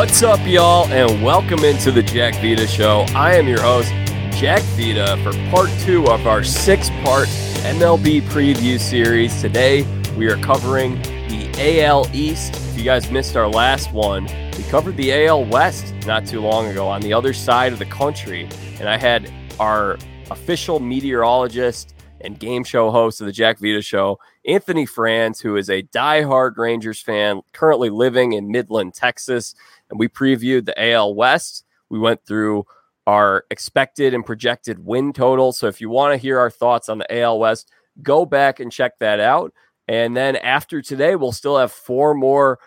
What's up, y'all, and welcome into the Jack Vita Show. I am your host, Jack Vita, for part two of our six part MLB preview series. Today, we are covering the AL East. If you guys missed our last one, we covered the AL West not too long ago on the other side of the country. And I had our official meteorologist and game show host of the Jack Vita Show, Anthony Franz, who is a diehard Rangers fan, currently living in Midland, Texas. And we previewed the AL West. We went through our expected and projected win total. So if you want to hear our thoughts on the AL West, go back and check that out. And then after today, we'll still have four more.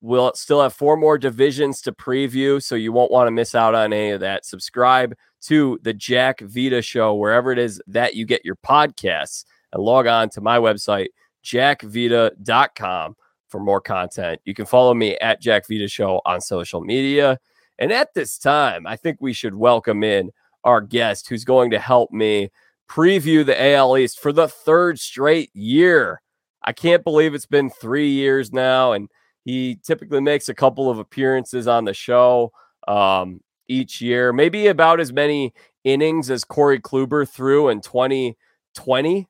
We'll still have four more divisions to preview, so you won't want to miss out on any of that. Subscribe to the Jack Vita Show wherever it is that you get your podcasts, and log on to my website jackvita.com for more content. You can follow me at Jack Vita Show on social media. And at this time, I think we should welcome in our guest who's going to help me preview the AL East for the third straight year. I can't believe it's been three years now, and he typically makes a couple of appearances on the show um, each year, maybe about as many innings as Corey Kluber threw in 2020.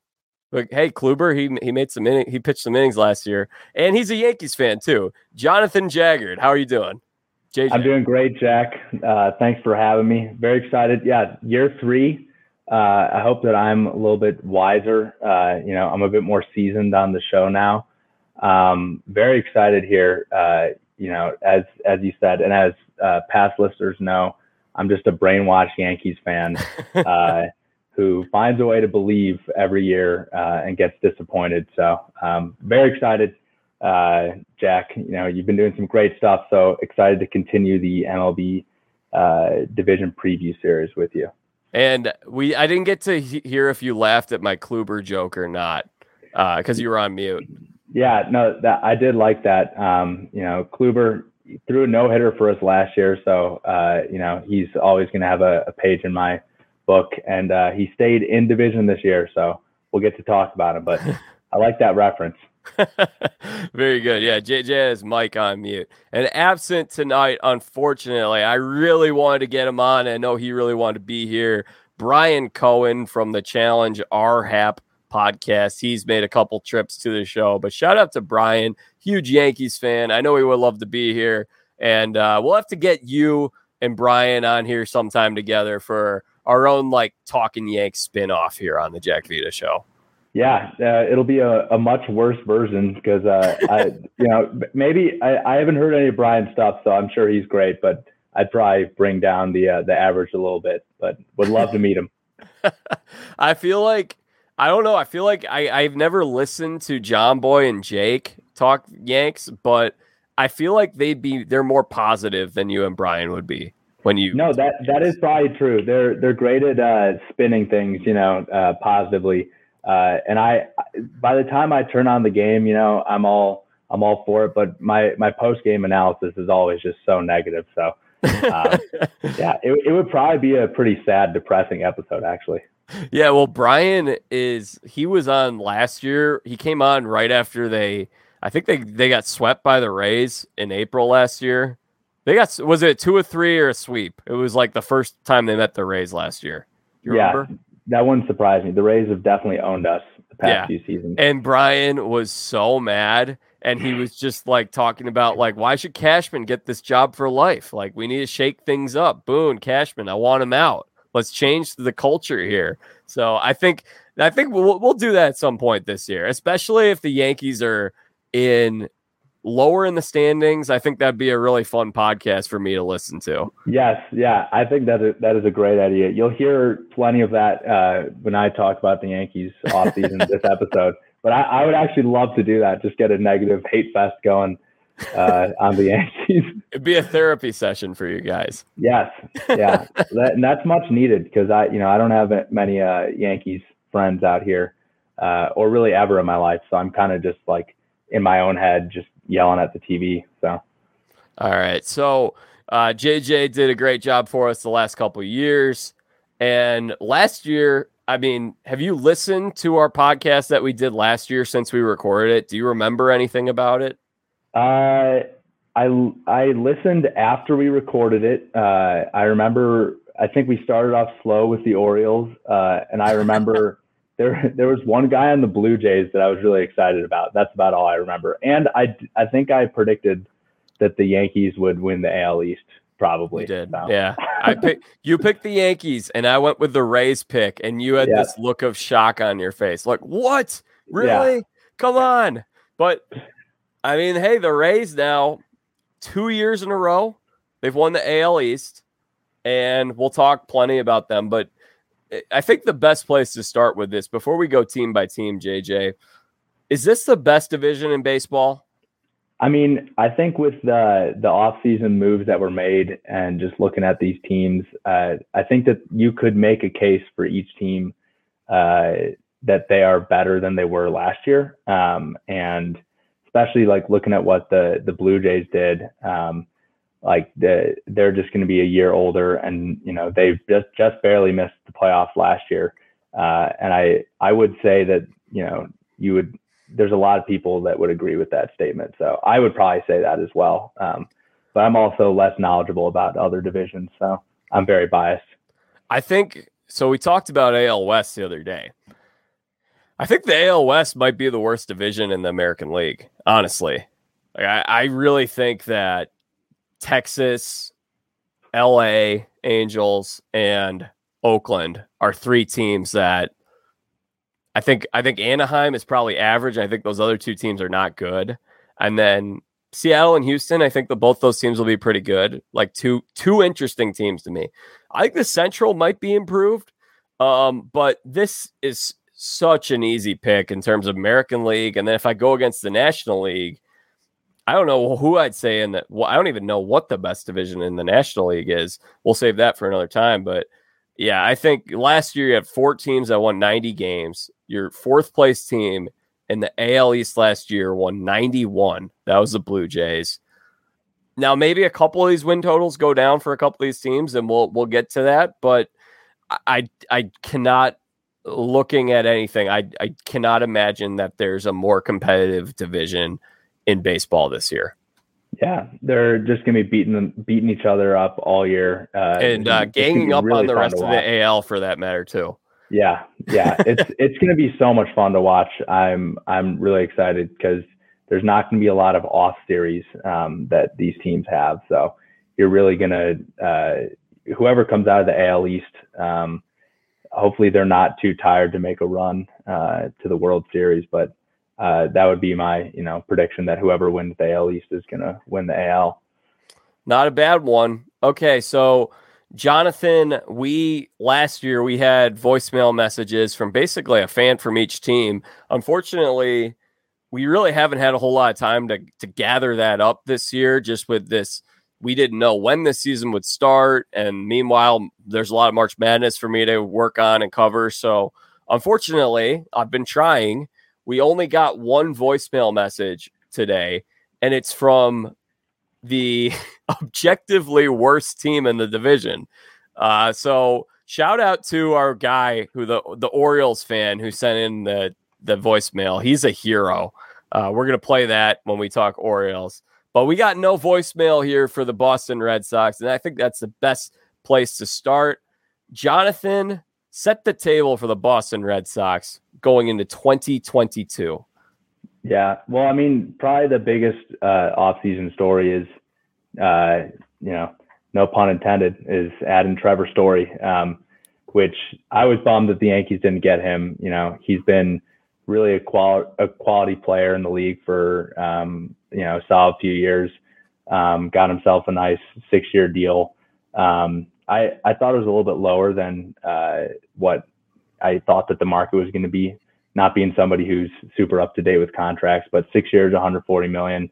Like, hey, Kluber, he he made some inning, he pitched some innings last year, and he's a Yankees fan too. Jonathan Jaggard, how are you doing? JJ. I'm doing great, Jack. Uh, thanks for having me. Very excited. Yeah, year three. Uh, I hope that I'm a little bit wiser. Uh, you know, I'm a bit more seasoned on the show now. Um, very excited here. Uh, you know, as as you said, and as uh, past listeners know, I'm just a brainwashed Yankees fan uh, who finds a way to believe every year uh, and gets disappointed. So, um, very excited, uh, Jack. You know, you've been doing some great stuff. So excited to continue the MLB uh, division preview series with you. And we, I didn't get to he- hear if you laughed at my Kluber joke or not because uh, you were on mute. Yeah, no, that I did like that. Um, you know, Kluber threw a no hitter for us last year, so uh, you know he's always going to have a, a, page in my book, and uh, he stayed in division this year, so we'll get to talk about him. But I like that reference. Very good. Yeah, JJ has Mike on mute. And absent tonight, unfortunately, I really wanted to get him on. I know he really wanted to be here. Brian Cohen from the Challenge RHAP podcast. He's made a couple trips to the show, but shout out to Brian, huge Yankees fan. I know he would love to be here, and uh, we'll have to get you and Brian on here sometime together for our own like talking Yanks spinoff here on the Jack Vita show. Yeah, uh, it'll be a, a, much worse version because uh, I, you know, maybe I, I haven't heard any of Brian's stuff, so I'm sure he's great, but I'd probably bring down the uh, the average a little bit. But would love to meet him. I feel like I don't know. I feel like I, I've never listened to Jomboy and Jake talk Yanks, but I feel like they'd be they're more positive than you and Brian would be when you No, that that is probably true. They're they're great at uh, spinning things, you know, uh, positively. Uh, and I by the time I turn on the game, you know, I'm all I'm all for it, but my my post game analysis is always just so negative. So um, yeah, it, it would probably be a pretty sad, depressing episode, actually. Yeah, well, Brian is he was on last year. He came on right after they I think they they got swept by the Rays in April last year. They got was it two or three or a sweep? It was like the first time they met the Rays last year. You yeah, remember? That wouldn't surprise me. The Rays have definitely owned us the past yeah. few seasons. And Brian was so mad and he was just like talking about like why should Cashman get this job for life? Like we need to shake things up. Boone, Cashman, I want him out. Let's change the culture here. So I think I think we'll we'll do that at some point this year, especially if the Yankees are in lower in the standings. I think that'd be a really fun podcast for me to listen to. Yes, yeah, I think that is, that is a great idea. You'll hear plenty of that uh, when I talk about the Yankees off season this episode. But I, I would actually love to do that. Just get a negative hate fest going uh, on the Yankees. It'd be a therapy session for you guys. Yes, yeah, that, and that's much needed because I, you know, I don't have many uh, Yankees friends out here, uh, or really ever in my life. So I'm kind of just like in my own head, just yelling at the TV. So, all right, so uh, JJ did a great job for us the last couple years, and last year. I mean, have you listened to our podcast that we did last year since we recorded it? Do you remember anything about it? Uh, I I listened after we recorded it. Uh, I remember. I think we started off slow with the Orioles, uh, and I remember there there was one guy on the Blue Jays that I was really excited about. That's about all I remember. And I I think I predicted that the Yankees would win the AL East. Probably you did. So. Yeah, I picked you picked the Yankees, and I went with the Rays pick, and you had yeah. this look of shock on your face, like what? Really? Yeah. Come on! But I mean, hey, the Rays now two years in a row they've won the AL East, and we'll talk plenty about them. But I think the best place to start with this before we go team by team, JJ, is this the best division in baseball? I mean, I think with the the offseason moves that were made and just looking at these teams, uh, I think that you could make a case for each team uh, that they are better than they were last year, um, and especially like looking at what the the Blue Jays did. Um, like the, they're just going to be a year older and you know they've just just barely missed the playoffs last year. Uh, and i i would say that you know you would there's a lot of people that would agree with that statement. So i would probably say that as well. Um, but i'm also less knowledgeable about other divisions so i'm very biased. I think so we talked about al west the other day. I think the al west might be the worst division in the american league honestly. Like I, I really think that Texas, LA Angels, and Oakland are three teams that I think I think Anaheim is probably average. I think those other two teams are not good. And then Seattle and Houston, I think that both those teams will be pretty good. Like two two interesting teams to me. I think the Central might be improved. Um, but this is such an easy pick in terms of American League. And then if I go against the National League, I don't know who I'd say in that. Well, I don't even know what the best division in the National League is. We'll save that for another time. But yeah, I think last year you had four teams that won 90 games. Your fourth place team in the AL East last year won 91. That was the Blue Jays. Now maybe a couple of these win totals go down for a couple of these teams, and we'll we'll get to that. But I I cannot looking at anything. I I cannot imagine that there's a more competitive division in baseball this year. Yeah, they're just going to be beating them, beating each other up all year, uh, and uh, ganging up really on the rest of the AL for that matter too. Yeah, yeah, it's it's going to be so much fun to watch. I'm I'm really excited because there's not going to be a lot of off series um, that these teams have. So you're really going to uh, whoever comes out of the AL East. Um, hopefully, they're not too tired to make a run uh, to the World Series, but uh, that would be my you know prediction that whoever wins the AL East is going to win the AL. Not a bad one. Okay, so Jonathan, we last year we had voicemail messages from basically a fan from each team. Unfortunately, we really haven't had a whole lot of time to to gather that up this year. Just with this, we didn't know when the season would start, and meanwhile, there's a lot of March Madness for me to work on and cover. So, unfortunately, I've been trying we only got one voicemail message today, and it's from the objectively worst team in the division. Uh, so shout out to our guy who the the Orioles fan who sent in the the voicemail. He's a hero. Uh, we're gonna play that when we talk Orioles. But we got no voicemail here for the Boston Red Sox, and I think that's the best place to start. Jonathan, set the table for the Boston Red Sox going into 2022? Yeah, well, I mean, probably the biggest uh, offseason story is, uh, you know, no pun intended, is adding Trevor Story, um, which I was bummed that the Yankees didn't get him. You know, he's been really a, quali- a quality player in the league for, um, you know, a solid few years. Um, got himself a nice six year deal. Um, I, I thought it was a little bit lower than uh, what I thought that the market was going to be, not being somebody who's super up to date with contracts, but six years, 140 million.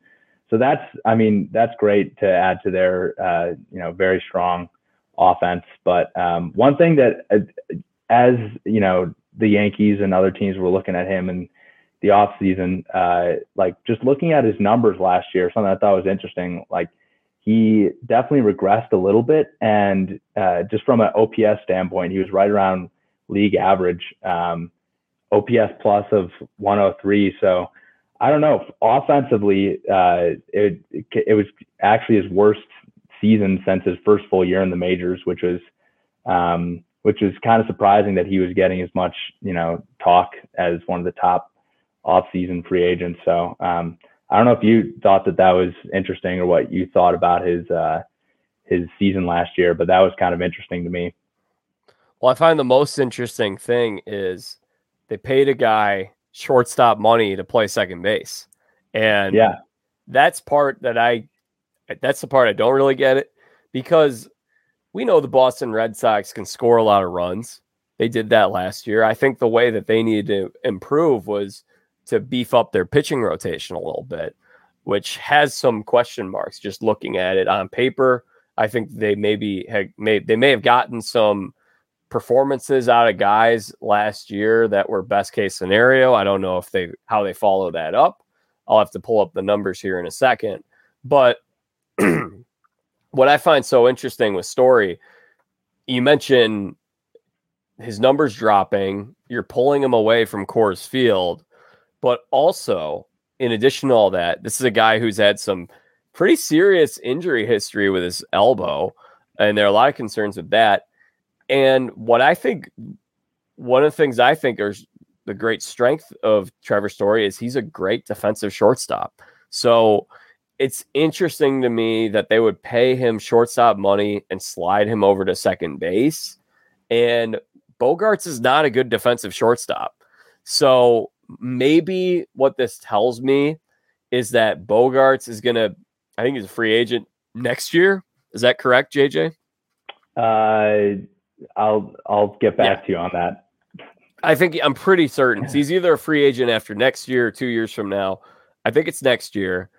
So that's, I mean, that's great to add to their, uh, you know, very strong offense. But um, one thing that, uh, as you know, the Yankees and other teams were looking at him in the offseason, uh, like just looking at his numbers last year, something I thought was interesting, like he definitely regressed a little bit. And uh, just from an OPS standpoint, he was right around league average, um, OPS plus of 103. So I don't know. Offensively, uh, it it was actually his worst season since his first full year in the majors, which was um, which was kind of surprising that he was getting as much you know talk as one of the top off-season free agents. So um, I don't know if you thought that that was interesting or what you thought about his uh, his season last year, but that was kind of interesting to me. Well, I find the most interesting thing is they paid a guy shortstop money to play second base. And yeah, that's part that I that's the part I don't really get it because we know the Boston Red Sox can score a lot of runs. They did that last year. I think the way that they needed to improve was to beef up their pitching rotation a little bit, which has some question marks just looking at it on paper. I think they maybe had may they may have gotten some performances out of guys last year that were best case scenario. I don't know if they how they follow that up. I'll have to pull up the numbers here in a second. But what I find so interesting with Story, you mentioned his numbers dropping, you're pulling him away from Coors Field, but also in addition to all that, this is a guy who's had some pretty serious injury history with his elbow, and there are a lot of concerns with that. And what I think, one of the things I think are the great strength of Trevor Story is he's a great defensive shortstop. So it's interesting to me that they would pay him shortstop money and slide him over to second base. And Bogaerts is not a good defensive shortstop. So maybe what this tells me is that Bogaerts is going to, I think he's a free agent next year. Is that correct, JJ? Uh, I'll I'll get back yeah. to you on that. I think I'm pretty certain he's either a free agent after next year or two years from now. I think it's next year.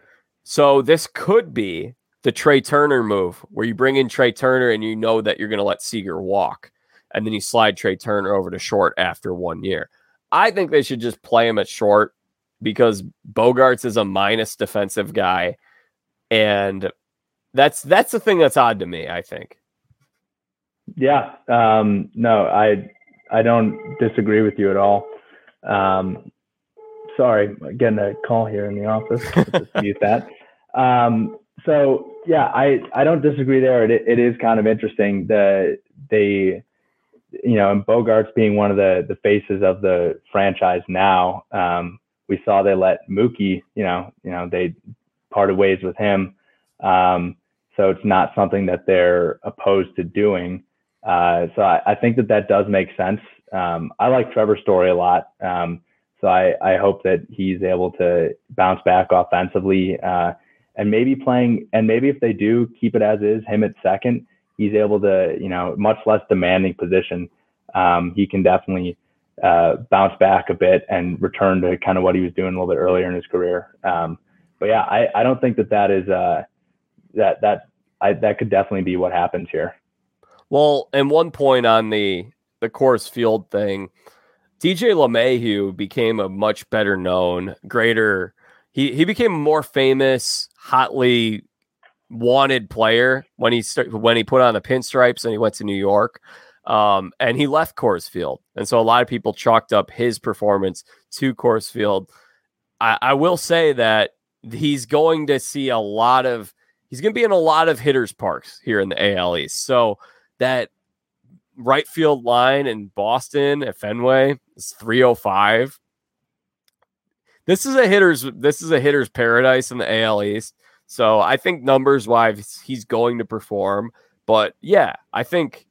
So this could be the Trea Turner move where you bring in Trea Turner and you know that you're going to let Seager walk. And then you slide Trea Turner over to short after one year. I think they should just play him at short because Bogaerts is a minus defensive guy. And that's that's the thing that's odd to me, I think. Yeah. Um, no, I I don't disagree with you at all. Um, sorry, getting a call here in the office. Dispute that. Um, so yeah, I I don't disagree there. It it is kind of interesting that they, you know, and Bogaerts being one of the the faces of the franchise now. Um, we saw they let Mookie, you know, you know, they parted ways with him. Um, so it's not something that they're opposed to doing. Uh, so I, I, think that that does make sense. Um, I like Trevor Story a lot. Um, so I, I hope that he's able to bounce back offensively uh, and maybe playing, and maybe if they do keep it as is, him at second, he's able to, you know, much less demanding position. Um, he can definitely uh, bounce back a bit and return to kind of what he was doing a little bit earlier in his career. Um, but yeah, I, I don't think that that is uh, that that I, that could definitely be what happens here. Well, and one point on the the Coors Field thing, DJ LeMahieu became a much better known, greater. He he became more famous, hotly wanted player when he started when he put on the pinstripes and he went to New York. Um, and he left Coors Field, and so a lot of people chalked up his performance to Coors Field. I, I will say that he's going to see a lot of he's going to be in a lot of hitters parks here in the AL East. So that right field line in Boston at Fenway is 305. This is a hitter's this is a hitter's paradise in the AL East. So I think numbers wise he's going to perform. But yeah, I think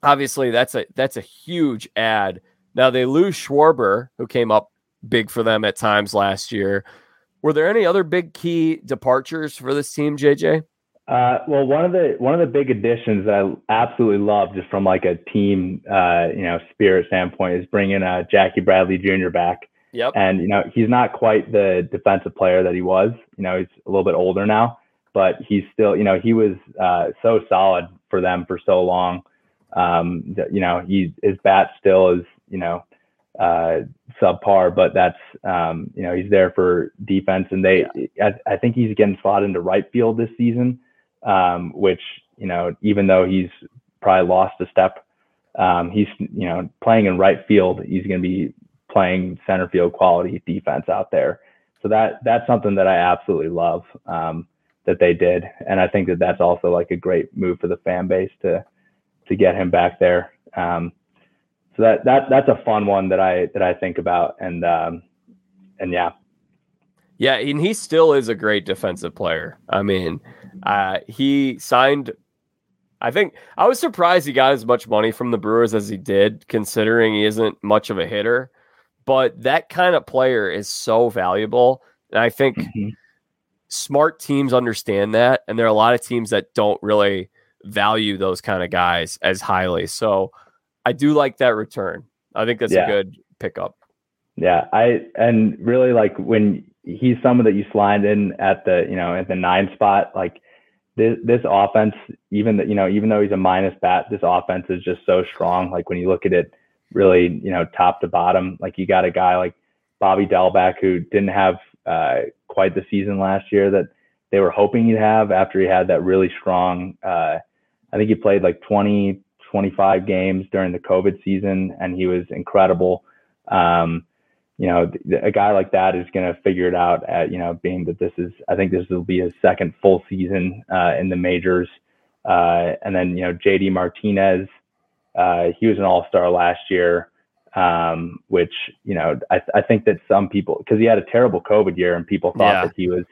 obviously that's a that's a huge ad. Now they lose Schwarber, who came up big for them at times last year. Were there any other big key departures for this team, JJ? Uh, well, one of the one of the big additions that I absolutely love, just from like a team, uh, you know, spirit standpoint, is bringing uh, Jackie Bradley Jr. back. Yep. And you know, he's not quite the defensive player that he was. You know, he's a little bit older now, but he's still, you know, he was uh, so solid for them for so long. Um, that, you know, he his bat still is, you know, uh, subpar, but that's um, you know he's there for defense, and they I, I, think he's getting slotted into right field this season um, which you know even though he's probably lost a step, um, he's you know playing in right field. He's going to be playing center field quality defense out there. So that that's something that I absolutely love um, that they did, and I think that that's also like a great move for the fan base to to get him back there. Um, so that that that's a fun one that I that I think about, and um, and yeah, yeah, and he still is a great defensive player. I mean, uh, he signed. I think I was surprised he got as much money from the Brewers as he did, considering he isn't much of a hitter. But that kind of player is so valuable, and I think mm-hmm. smart teams understand that, and there are a lot of teams that don't really value those kind of guys as highly. So I do like that return. I think that's yeah. a good pickup. Yeah, I and really like when he's someone that you slide in at the you know at the nine spot. Like this this offense, even that you know even though he's a minus bat, this offense is just so strong. Like when you look at it, really you know top to bottom, like you got a guy like Bobby Dalbec who didn't have uh, quite the season last year that they were hoping he'd have after he had that really strong. Uh, I think he played like 20, 25 games during the COVID season, and he was incredible. Um, you know, a guy like that is going to figure it out at, you know, being that this is, I think this will be his second full season uh, in the majors. Uh, and then, you know, JD Martinez, uh, he was an all star last year, um, which, you know, I, I think that some people, because he had a terrible COVID year and people thought yeah. that he was,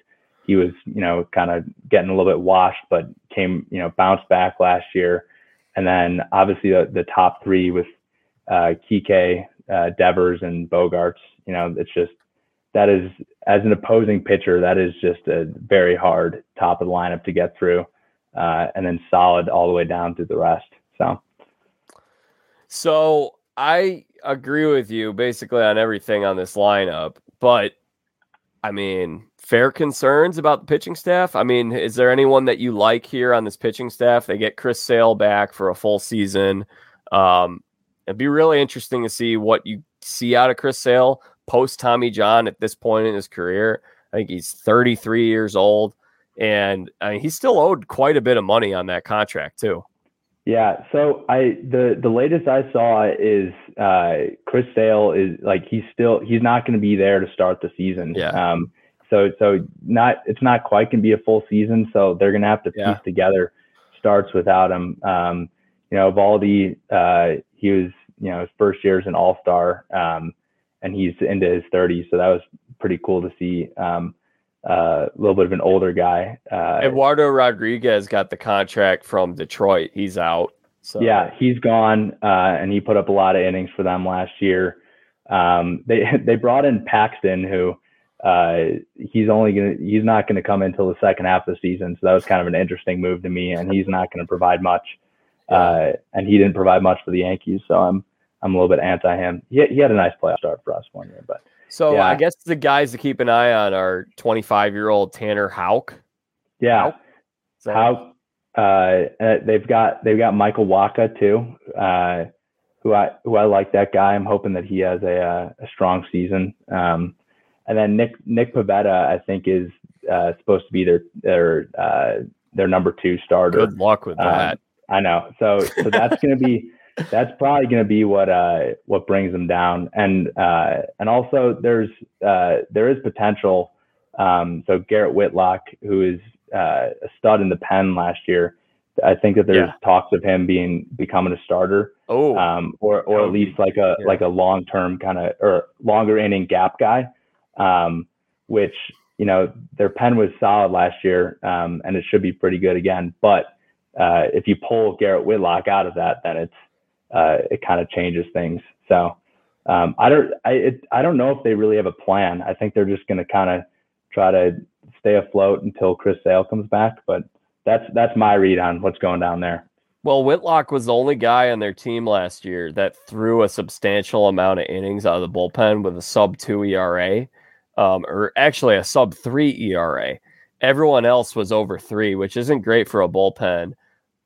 he was, you know, kind of getting a little bit washed, but came, you know, bounced back last year. And then obviously the, the top three with uh, Kike, uh, Devers, and Bogaerts, You know, it's just that is as an opposing pitcher, that is just a very hard top of the lineup to get through, uh, and then solid all the way down through the rest. So, so I agree with you basically on everything on this lineup, but I mean, fair concerns about the pitching staff. I mean, is there anyone that you like here on this pitching staff? They get Chris Sale back for a full season. Um, it'd be really interesting to see what you see out of Chris Sale post Tommy John at this point in his career. I think he's 33 years old, and I mean, he's still owed quite a bit of money on that contract too. Yeah. So I the the latest I saw is uh, Chris Sale is like he's still he's not going to be there to start the season. Yeah. Um, so so not it's not quite gonna be a full season. So they're gonna have to piece yeah. together starts without him. Um, you know, Valdi, uh, he was you know his first year as an All Star, um, and he's into his 30s. So that was pretty cool to see. Um, uh, a little bit of an older guy. Uh, Eduardo Rodriguez got the contract from Detroit. He's out. So yeah, he's gone, uh, and he put up a lot of innings for them last year. Um, they they brought in Paxton, who uh, he's only gonna he's not gonna come until the second half of the season. So that was kind of an interesting move to me, and he's not gonna provide much. Uh, and he didn't provide much for the Yankees, so I'm I'm a little bit anti him. He he had a nice playoff start for us one year, but so yeah. I guess the guys to keep an eye on are 25 year old Tanner Houck. Yeah, Houck. Uh, they've got they've got Michael Wacha too, uh, who I who I like that guy. I'm hoping that he has a uh, a strong season. Um, and then Nick Nick Pivetta, I think, is uh, supposed to be their their uh, their number two starter. Good luck with that. Um, I know. So so that's going to be that's probably going to be what uh what brings them down. And uh and also there's uh there is potential. Um, so Garrett Whitlock, who is uh, a stud in the pen last year, I think that there's yeah. talks of him being becoming a starter. Oh, um, or or at least like a yeah. like a long term kind of or longer inning gap guy um, which you know their pen was solid last year, um, and it should be pretty good again. But uh, if you pull Garrett Whitlock out of that, then it's uh, it kind of changes things. So um, I don't I it, I don't know if they really have a plan. I think they're just going to kind of try to stay afloat until Chris Sale comes back. But that's that's my read on what's going down there. Well, Whitlock was the only guy on their team last year that threw a substantial amount of innings out of the bullpen with a sub two ERA um, or actually a sub three ERA. Everyone else was over three, which isn't great for a bullpen.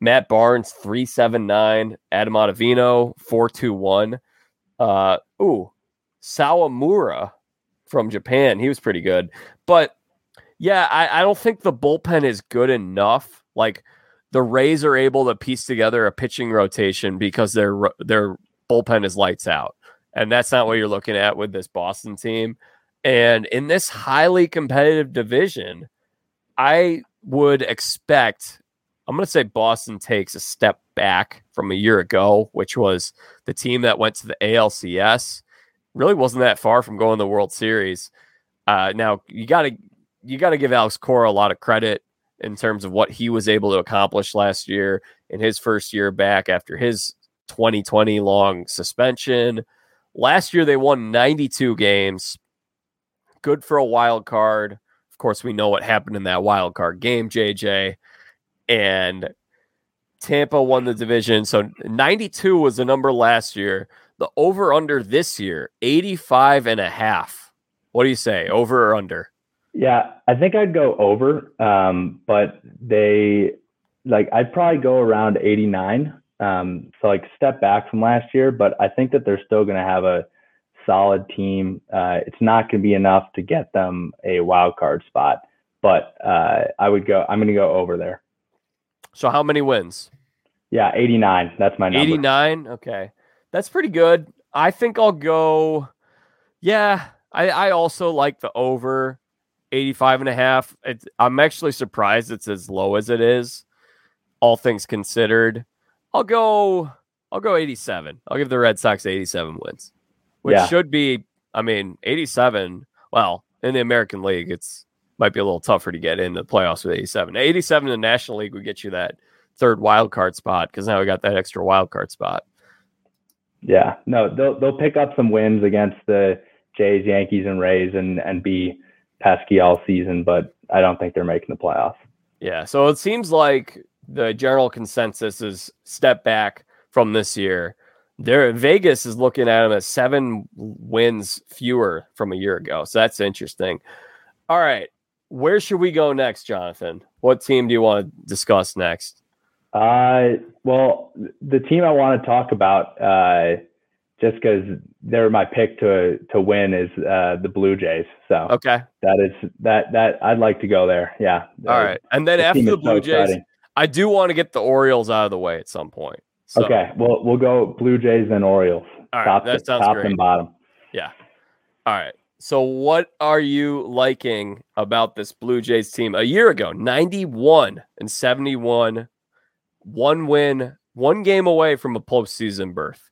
Matt Barnes, 379. Adam Ottavino, 421. Uh, ooh, Sawamura from Japan. He was pretty good. But yeah, I, I don't think the bullpen is good enough. Like the Rays are able to piece together a pitching rotation because their their bullpen is lights out. And that's not what you're looking at with this Boston team. And in this highly competitive division, I would expect, I'm going to say Boston takes a step back from a year ago, which was the team that went to the ALCS. Really wasn't that far from going to the World Series. Uh, now you got to you got to give Alex Cora a lot of credit in terms of what he was able to accomplish last year in his first year back after his 2020 long suspension. Last year they won 92 games. Good for a wild card. Of course, we know what happened in that wild card game, JJ. And Tampa won the division. So 92 was the number last year. The over under this year, 85 and a half. What do you say? Over or under? Yeah, I think I'd go over. Um, but they like I'd probably go around 89. Um, so like step back from last year, but I think that they're still going to have a solid team. Uh, it's not going to be enough to get them a wild card spot, but uh, I would go. I'm going to go over there. So how many wins? Yeah, 89. That's my number. 89. Okay. That's pretty good. I think I'll go. Yeah, I, I also like the over 85 and a half. It's, I'm actually surprised it's as low as it is, all things considered. I'll go. I'll go 87. I'll give the Red Sox 87 wins, which yeah. should be. I mean, 87. Well, in the American League, it's might be a little tougher to get in the playoffs with 87. 87 in the National League would get you that third wild card spot because now we got that extra wild card spot. Yeah, no, they'll they'll pick up some wins against the Jays, Yankees, and Rays, and and be pesky all season, but I don't think they're making the playoffs. Yeah, so it seems like the general consensus is step back from this year. There, Vegas is looking at them as seven wins fewer from a year ago, so that's interesting. All right, where should we go next, Jonathan? What team do you want to discuss next? Uh, well, the team I want to talk about, uh, just because they're my pick to to win, is uh, the Blue Jays. So okay, that is that that I'd like to go there. Yeah. All uh, right, and then the after the Blue so Jays, exciting. I do want to get the Orioles out of the way at some point. So. Okay, well we'll go Blue Jays then Orioles. All right, top, that sounds top great. and bottom. Yeah. All right. So, what are you liking about this Blue Jays team? A year ago, 91 and 71 one win, one game away from a postseason berth.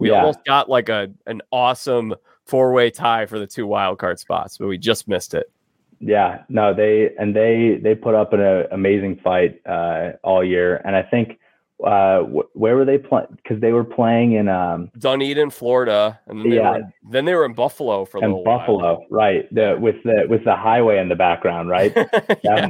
We yeah. almost got like a an awesome four way tie for the two wild card spots, but we just missed it. Yeah, no, they and they they put up an uh, amazing fight uh, all year, and I think uh, wh- where were they playing? Because they were playing in um, Dunedin, Florida, and then they yeah, were, then they were in Buffalo for a and Buffalo, while. right? The with the with the highway in the background, right? yeah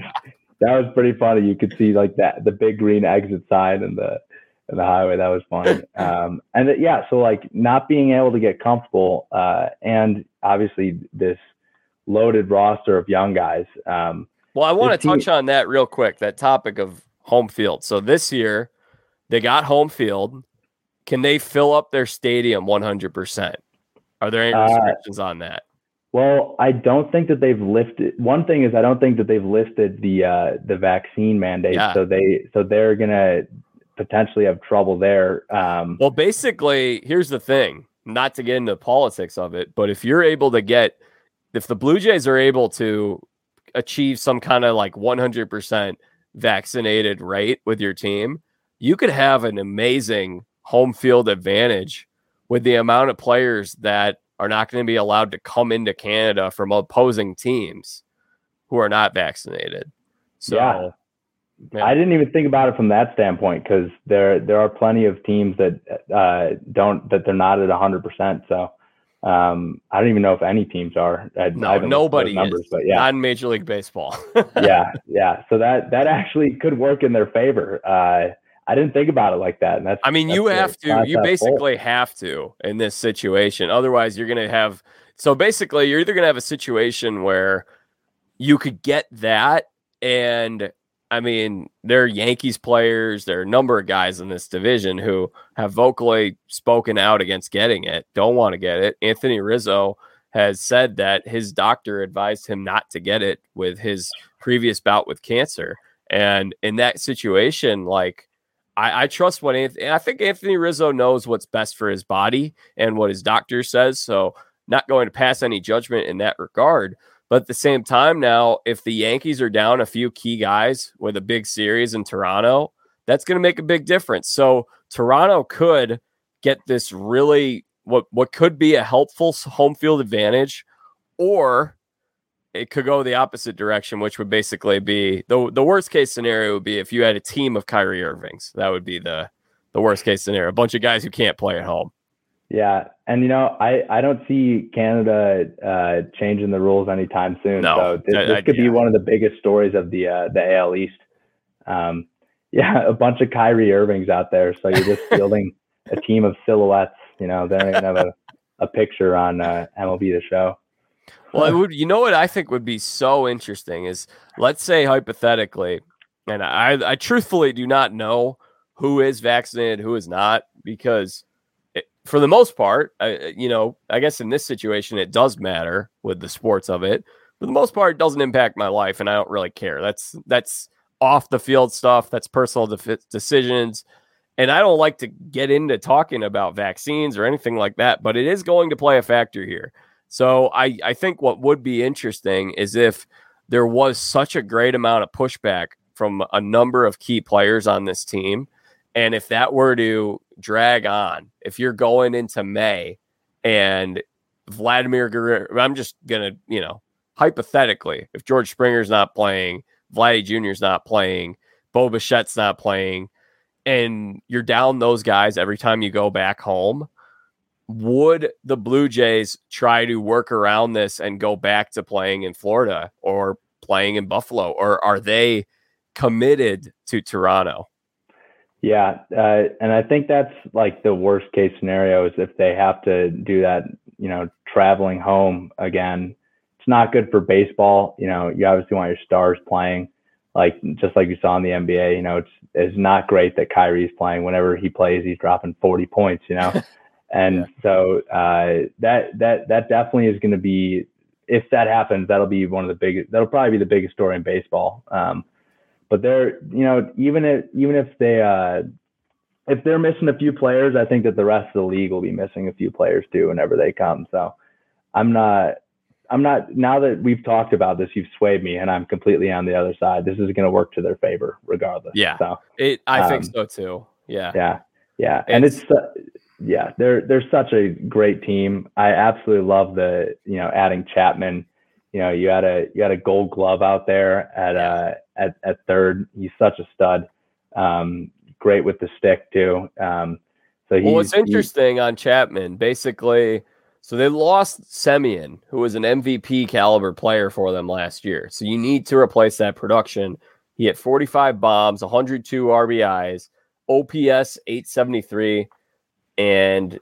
that was pretty funny. You could see like that the big green exit sign and the and the highway. That was funny. Um, and the, yeah, so like not being able to get comfortable, uh, and obviously this loaded roster of young guys. Um, well, I want to touch on that real quick. That topic of home field. So this year they got home field. Can they fill up their stadium 100%? Are there any uh, restrictions uh, on that? Well, I don't think that they've lifted. One thing is I don't think that they've lifted the uh, the vaccine mandate, yeah. so they so they're gonna potentially have trouble there. Um, well, basically, here's the thing: not to get into politics of it, but if you're able to get, if the Blue Jays are able to achieve some kind of like 100% vaccinated rate with your team, you could have an amazing home field advantage with the amount of players that are not going to be allowed to come into Canada from opposing teams who are not vaccinated. So, yeah. Man. I didn't even think about it from that standpoint because there there are plenty of teams that uh, don't that they're not at hundred percent. So um, I don't even know if any teams are. I, no, I nobody numbers, is. But yeah, not Major League Baseball. yeah, yeah. So that that actually could work in their favor. Uh, I didn't think about it like that. And that's, I mean, that's you have to, you basically have to in this situation. Otherwise, you're going to have, so basically, you're either going to have a situation where you could get that. And I mean, there are Yankees players, there are a number of guys in this division who have vocally spoken out against getting it, don't want to get it. Anthony Rizzo has said that his doctor advised him not to get it with his previous bout with cancer. And in that situation, like, I, I trust what Anthony. I think Anthony Rizzo knows what's best for his body and what his doctor says. So not going to pass any judgment in that regard. But at the same time, now if the Yankees are down a few key guys with a big series in Toronto, that's going to make a big difference. So Toronto could get this really what what could be a helpful home field advantage, or it could go the opposite direction, which would basically be the the worst case scenario would be if you had a team of Kyrie Irvings. That would be the the worst case scenario. A bunch of guys who can't play at home. Yeah, and you know, I I don't see Canada uh, changing the rules anytime soon. No, so this, this could be one of the biggest stories of the uh, the AL East. Um, yeah, a bunch of Kyrie Irvings out there. So you're just building a team of silhouettes. You know, they don't even have a, a picture on uh, MLB the Show. Well, it would. You know what I think would be so interesting is, let's say hypothetically, and I, I truthfully do not know who is vaccinated, who is not, because it, for the most part, I, you know, I guess in this situation it does matter with the sports of it. For the most part, it doesn't impact my life, and I don't really care. That's that's off the field stuff. That's personal de- decisions. And I don't like to get into talking about vaccines or anything like that, but it is going to play a factor here. So I, I think what would be interesting is if there was such a great amount of pushback from a number of key players on this team. And if that were to drag on, if you're going into May and Vladimir Guerrero, I'm just going to, you know, hypothetically, if George Springer's not playing, Vladdy Jr.'s not playing, Bo Bichette's not playing, and you're down those guys every time you go back home, would the Blue Jays try to work around this and go back to playing in Florida or playing in Buffalo, or are they committed to Toronto? Yeah, uh, and I think that's like the worst case scenario is if they have to do that, you know, traveling home again. It's not good for baseball. You know, you obviously want your stars playing, like just like you saw in the NBA. You know, it's it's not great that Kyrie's playing. Whenever he plays, he's dropping 40 points. You know. And yeah. so uh, that that that definitely is going to be if that happens, that'll be one of the biggest. That'll probably be the biggest story in baseball. Um, but they're you know even if even if they uh, if they're missing a few players, I think that the rest of the league will be missing a few players too whenever they come. So I'm not I'm not now that we've talked about this, you've swayed me, and I'm completely on the other side. This is going to work to their favor regardless. Yeah, so it I um, think so too. Yeah, yeah, yeah, and it's, it's uh, yeah, they're they're such a great team. I absolutely love the you know adding Chapman. You know, you had a you had a Gold Glove out there at uh at at third. He's such a stud. Um, great with the stick too. Um, so he well, what's interesting on Chapman, basically, so they lost Semien, who was an MVP caliber player for them last year. So you need to replace that production. He hit 45 bombs, 102 RBIs, OPS 873 and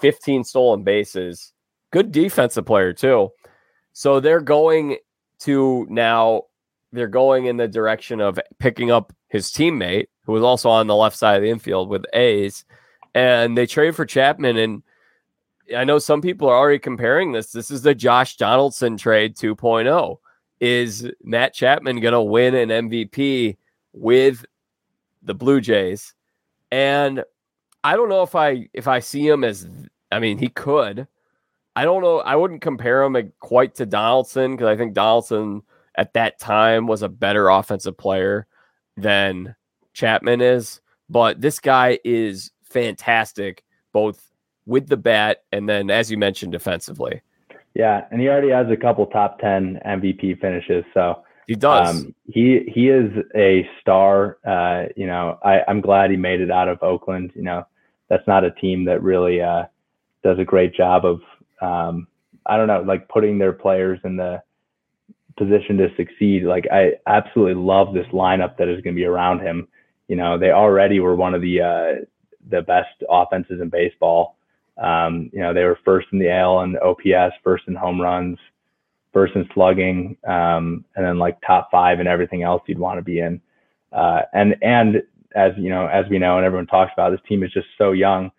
15 stolen bases. Good defensive player, too. So they're going to now, they're going in the direction of picking up his teammate, who was also on the left side of the infield with A's. And they trade for Chapman. And I know some people are already comparing this. This is the Josh Donaldson trade 2.0. Is Matt Chapman going to win an MVP with the Blue Jays? And I don't know if I if I see him as I mean he could. I don't know. I wouldn't compare him quite to Donaldson because I think Donaldson at that time was a better offensive player than Chapman is. But this guy is fantastic, both with the bat and then, as you mentioned, defensively. Yeah, and he already has a couple top ten MVP finishes. So he does. Um, he he is a star. Uh, you know, I, I'm glad he made it out of Oakland. You know, that's not a team that really uh, does a great job of um, I don't know, like putting their players in the position to succeed. Like I absolutely love this lineup that is going to be around him. You know, they already were one of the uh, the best offenses in baseball. Um, you know, they were first in the AL and OPS, first in home runs, in slugging, um, and then like top five and everything else you'd want to be in. Uh, and and as you know, as we know, and everyone talks about, this team is just so young.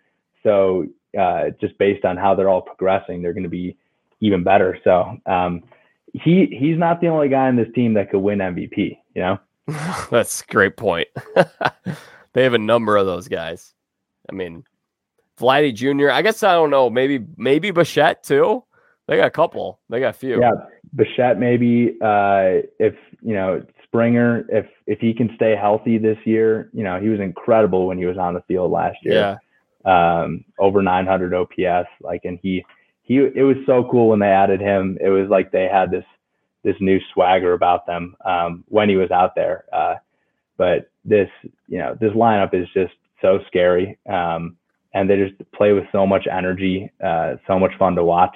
So uh, just based on how they're all progressing, they're going to be even better. So um, he he's not the only guy in this team that could win MVP. You know, that's a great point. they have a number of those guys. I mean, Vladdy Jr. I guess I don't know. Maybe maybe Bichette too. They got a couple. They got a few. Yeah, Bichette maybe. Uh, if you know Springer, if if he can stay healthy this year, you know he was incredible when he was on the field last year. Yeah. Um, over 900 OPS. Like, and he he it was so cool when they added him. It was like they had this this new swagger about them um, when he was out there. Uh, but this you know this lineup is just so scary. Um, and they just play with so much energy, uh, so much fun to watch.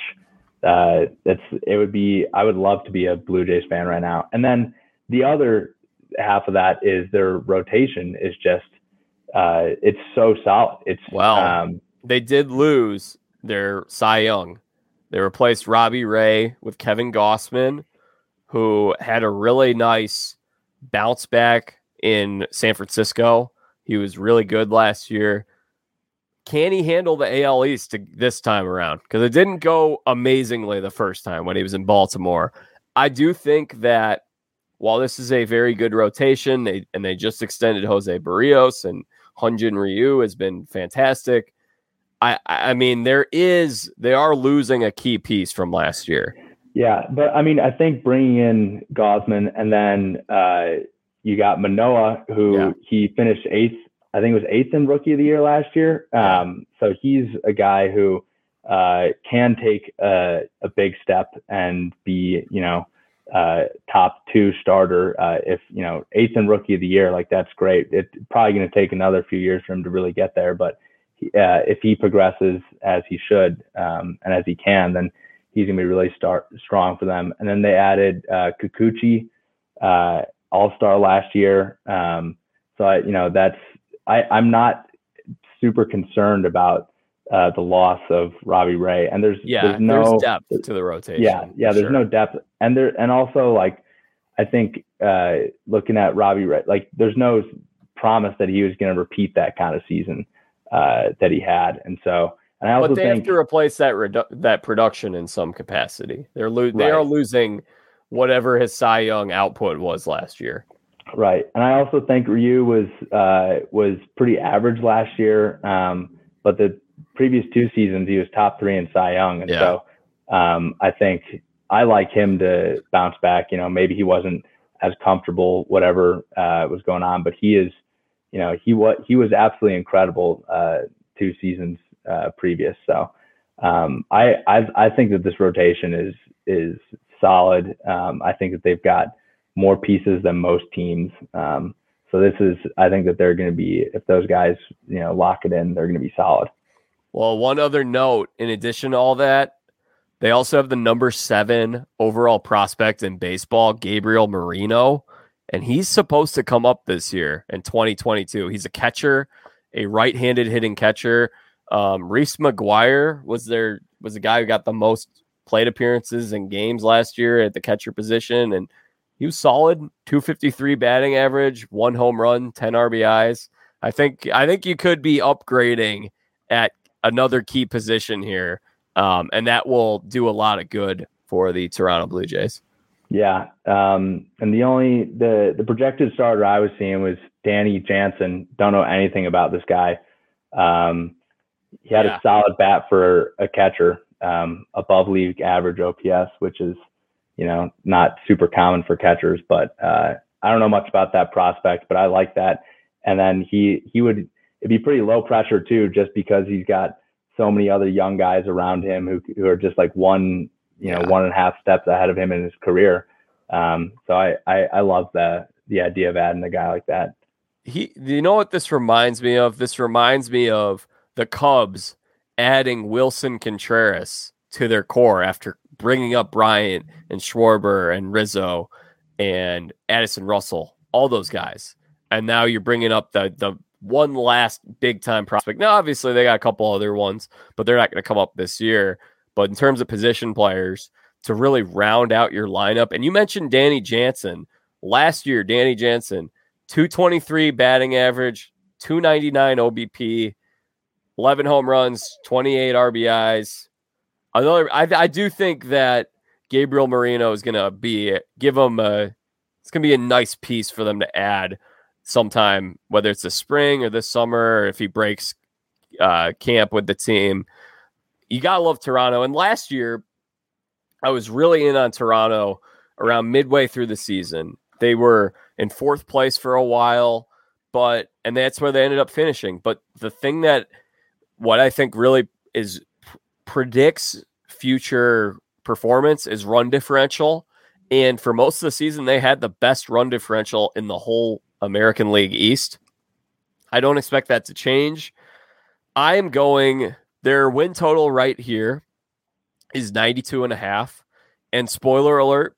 Uh, it's it would be I would love to be a Blue Jays fan right now. And then the other half of that is their rotation is just uh, it's so solid. It's well, um, they did lose their Cy Young. They replaced Robbie Ray with Kevin Gausman, who had a really nice bounce back in San Francisco. He was really good last year can he handle the AL East this time around? Because it didn't go amazingly the first time when he was in Baltimore. I do think that while this is a very good rotation, they and they just extended Jose Berrios and Hyun-Jin Ryu has been fantastic. I I mean there is they are losing a key piece from last year. Yeah, but I mean I think bringing in Gausman and then uh, you got Manoa, who yeah. he finished eighth I think it was eighth in rookie of the year last year. Um, so he's a guy who uh, can take a, a, big step and be, you know, uh, top two starter. Uh, if you know eighth in rookie of the year, like that's great. It's probably going to take another few years for him to really get there, but uh, if he progresses as he should um, and as he can, then he's going to be really start strong for them. And then they added uh, Kikuchi, uh, All Star last year. Um, so I, you know that's I, I'm not super concerned about uh, the loss of Robbie Ray. And there's yeah, there's no there's depth to the rotation. Yeah, yeah, there's sure. no depth, and there and also like I think uh, looking at Robbie Ray, like there's no promise that he was going to repeat that kind of season uh, that he had, and so. And I also but they think, have to replace that redu- that production in some capacity. They're lo- right. they are losing whatever his Cy Young output was last year. Right, and I also think Ryu was uh, was pretty average last year, um, but the previous two seasons he was top three in Cy Young, and yeah. so um, I think I like him to bounce back. You know, maybe he wasn't as comfortable, whatever uh, was going on, but he is, you know, he was he was absolutely incredible uh, two seasons uh, previous. So um, I, I I think that this rotation is is solid. Um, I think that they've got more pieces than most teams. Um, so this is, I think that they're going to be, if those guys, you know, lock it in, they're going to be solid. Well, one other note, in addition to all that, they also have the number seven overall prospect in baseball, Gabriel Moreno, and he's supposed to come up this year in 2022. He's a catcher, a right-handed hitting catcher. Um, Reese McGuire was there was the guy who got the most plate appearances and games last year at the catcher position, and he was solid 253 batting average one home run 10 rbis i think i think you could be upgrading at another key position here um, and that will do a lot of good for the toronto blue jays. Yeah um, and the only the the projected starter i was seeing was danny jansen. Don't know anything about this guy. Um, he had yeah. a solid bat for a catcher um, above league average ops which is you know, not super common for catchers, but uh, I don't know much about that prospect, but I like that. And then he he would it'd be pretty low pressure too, just because he's got so many other young guys around him who who are just like one you know yeah. one and a half steps ahead of him in his career. Um, so I, I I love the the idea of adding a guy like that. He, you know what this reminds me of? This reminds me of the Cubs adding Willson Contreras to their core after bringing up Bryant and Schwarber and Rizzo and Addison Russell, all those guys. And now you're bringing up the the one last big time prospect. Now, obviously, they got a couple other ones, but they're not going to come up this year. But in terms of position players, to really round out your lineup, and you mentioned Danny Jansen last year. Danny Jansen, 223 batting average, 299 OBP, 11 home runs, 28 RBIs, Another, I, I do think that Gabriel Moreno is going to be give them a. It's going to be a nice piece for them to add sometime, whether it's the spring or this summer, or if he breaks uh, camp with the team. You gotta love Toronto. And last year, I was really in on Toronto around midway through the season. They were in fourth place for a while, but and that's where they ended up finishing. But the thing that what I think really is predicts future performance is run differential. And for most of the season, they had the best run differential in the whole American League East. I don't expect that to change. I am going their win total right here is 92 and a half. And spoiler alert,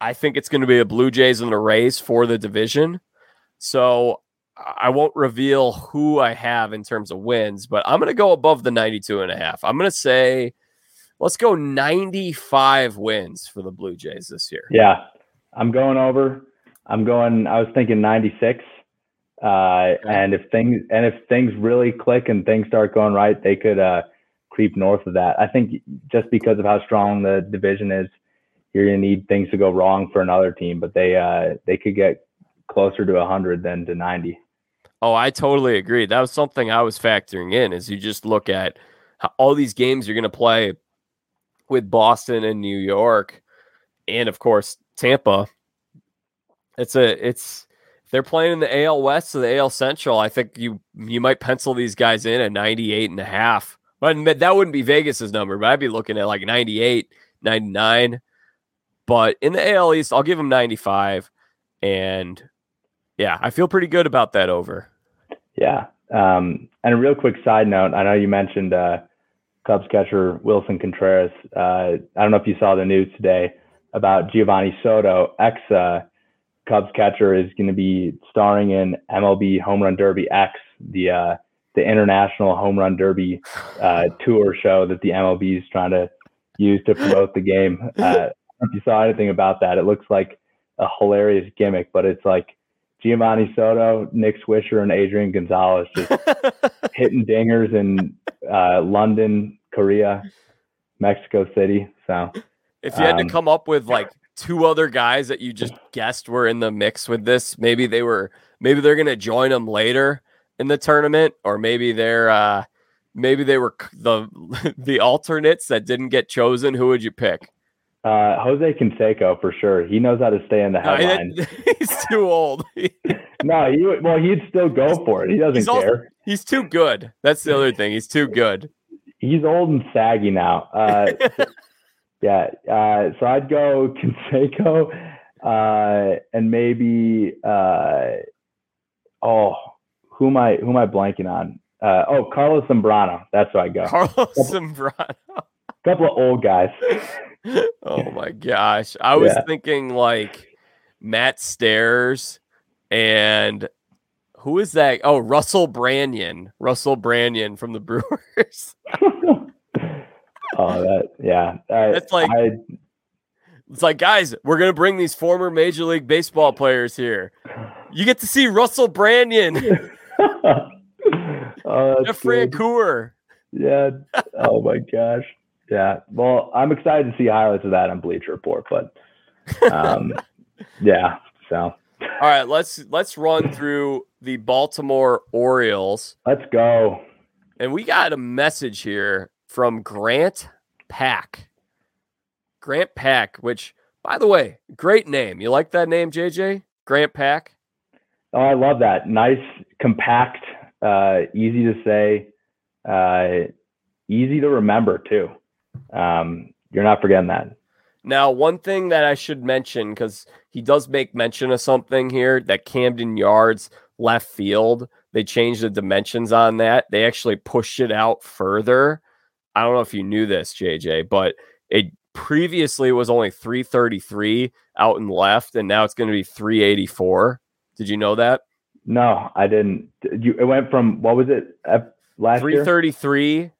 I think it's going to be a Blue Jays and the Rays for the division. So I won't reveal who I have in terms of wins, but I'm going to go above the 92 and a half. I'm going to say let's go 95 wins for the Blue Jays this year. Yeah. I'm going over. I'm going I was thinking 96. Uh, and if things and if things really click and things start going right, they could uh, creep north of that. I think just because of how strong the division is, you're gonna need things to go wrong for another team, but they uh, they could get closer to 100 than to 90. Oh, I totally agree. That was something I was factoring in. As you just look at all these games you're going to play with Boston and New York, and of course Tampa. It's a it's they're playing in the AL West or the AL Central. I think you you might pencil these guys in at 98 and a half. But that wouldn't be Vegas's number, but I'd be looking at like 98, 99. But in the AL East, I'll give them 95. And yeah, I feel pretty good about that over. Yeah. Um, and a real quick side note I know you mentioned uh, Cubs catcher Willson Contreras. Uh, I don't know if you saw the news today about Geovany Soto, ex uh, Cubs catcher, is going to be starring in MLB Home Run Derby X, the uh, the international home run derby uh, tour show that the MLB is trying to use to promote the game. Uh, if you saw anything about that, it looks like a hilarious gimmick, but it's like Geovany Soto, Nick Swisher, and Adrian Gonzalez just hitting dingers in uh, London, Korea, Mexico City. So, if you had um, to come up with like two other guys that you just guessed were in the mix with this, maybe they were, maybe they're going to join them later in the tournament, or maybe they're, uh, maybe they were the the alternates that didn't get chosen. Who would you pick? Uh, Jose Canseco for sure. He knows how to stay in the headline. No, he's too old. no, he well, he'd still go for it. He doesn't he's care. Also, he's too good. That's the other thing. He's too good. He's old and saggy now. Uh, yeah. Uh, so I'd go Canseco, uh, and maybe uh, oh, who am I? Who am I blanking on? Uh, oh, Carlos Zambrano. That's where I go. Carlos Zambrano. Couple of old guys. Oh my gosh. I was yeah. thinking like Matt Stairs and who is that? Oh, Russell Branyan. Russell Branyan from the Brewers. oh, that yeah. That's like I, it's like guys, we're gonna bring these former Major League Baseball players here. You get to see Russell Branyan. oh, Jeffrey Francoeur. Yeah. Oh my gosh. Yeah. Well, I'm excited to see highlights of that on Bleacher Report, but um, yeah. So. All right, let's let's run through the Baltimore Orioles. Let's go. And we got a message here from Grant Pack. Grant Pack, which by the way, great name. You like that name, JJ? Grant Pack? Oh, I love that. Nice, compact, uh, easy to say, uh, easy to remember too um, you're not forgetting that. Now, one thing that I should mention because he does make mention of something here that Camden Yards left field. They changed the dimensions on that. They actually pushed it out further. I don't know if you knew this, JJ, but it previously was only 333 out and left, and now it's going to be 384. Did you know that? No, I didn't. You, it went from what was it last 333 year? 333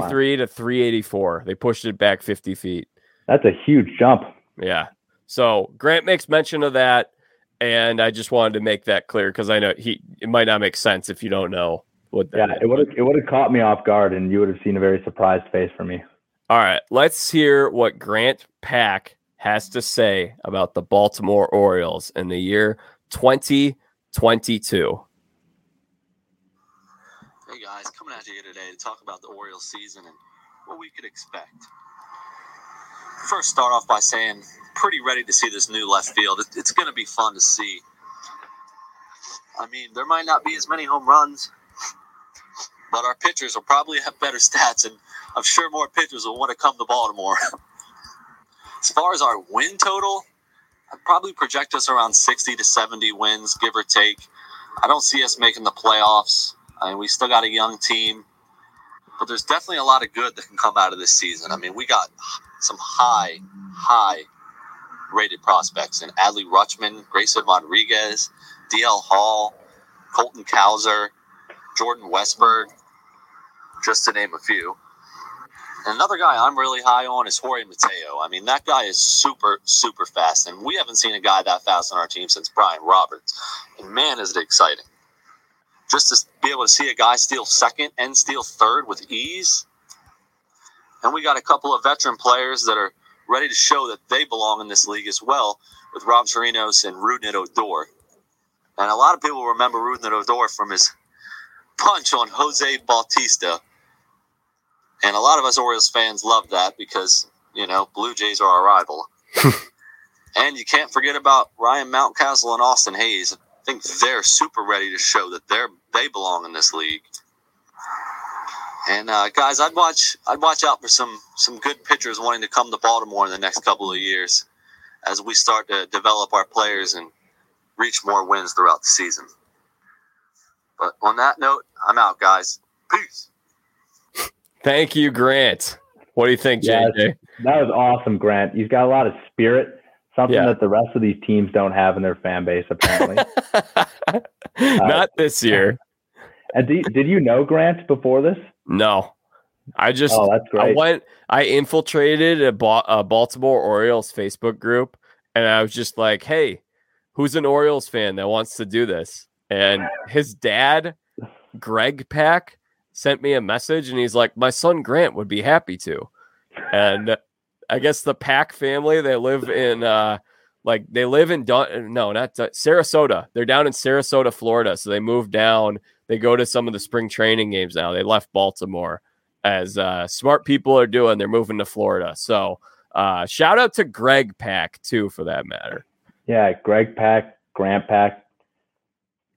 wow. to 384. They pushed it back 50 feet. That's a huge jump. Yeah. So Grant makes mention of that. And I just wanted to make that clear because I know he it might not make sense if you don't know what that Yeah, is. it would have it would have caught me off guard and you would have seen a very surprised face from me. All right. Let's hear what Grant Pack has to say about the Baltimore Orioles in the year 20 22. Guys, coming at you today to talk about the Orioles season and what we could expect. First, start off by saying, pretty ready to see this new left field. It's going to be fun to see. I mean, there might not be as many home runs, but our pitchers will probably have better stats, and I'm sure more pitchers will want to come to Baltimore. as far as our win total, I'd probably project us around 60 to 70 wins, give or take. I don't see us making the playoffs. I mean, we still got a young team, but there's definitely a lot of good that can come out of this season. I mean, we got some high, high rated prospects in Adley Rutschman, Grayson Rodriguez, DL Hall, Colton Cowser, Jordan Westburg, just to name a few. And another guy I'm really high on is Jorge Mateo. I mean, that guy is super, super fast. And we haven't seen a guy that fast on our team since Brian Roberts. And man, is it exciting. Just to be able to see a guy steal second and steal third with ease. And we got a couple of veteran players that are ready to show that they belong in this league as well with Rob Chirinos and Rougned Odor. And a lot of people remember Rougned Odor from his punch on Jose Bautista. And a lot of us Orioles fans love that because, you know, Blue Jays are our rival. and you can't forget about Ryan Mountcastle and Austin Hays. I think they're super ready to show that they're they belong in this league. And uh, guys, I'd watch I'd watch out for some some good pitchers wanting to come to Baltimore in the next couple of years as we start to develop our players and reach more wins throughout the season. But on that note, I'm out, guys. Peace. Thank you, Grant. What do you think, Yeah, JJ? That was awesome, Grant. He's got a lot of spirit, something Yeah. that the rest of these teams don't have in their fan base, apparently. Not this uh, year. and did, did you know Grant before this? No. I just Oh, that's great. I went I infiltrated a, Ba- a Baltimore Orioles Facebook group and I was just like, "Hey, who's an Orioles fan that wants to do this?" And his dad, Greg Pack, sent me a message and he's like, "My son Grant would be happy to." And I guess the Pack family, they live in uh like they live in Dun- no, not Dun- Sarasota. They're down in Sarasota, Florida. So they moved down. They go to some of the spring training games now. They left Baltimore as uh, smart people are doing. They're moving to Florida. So uh, shout out to Greg Pack too, for that matter. Yeah, Greg Pack, Grant Pack.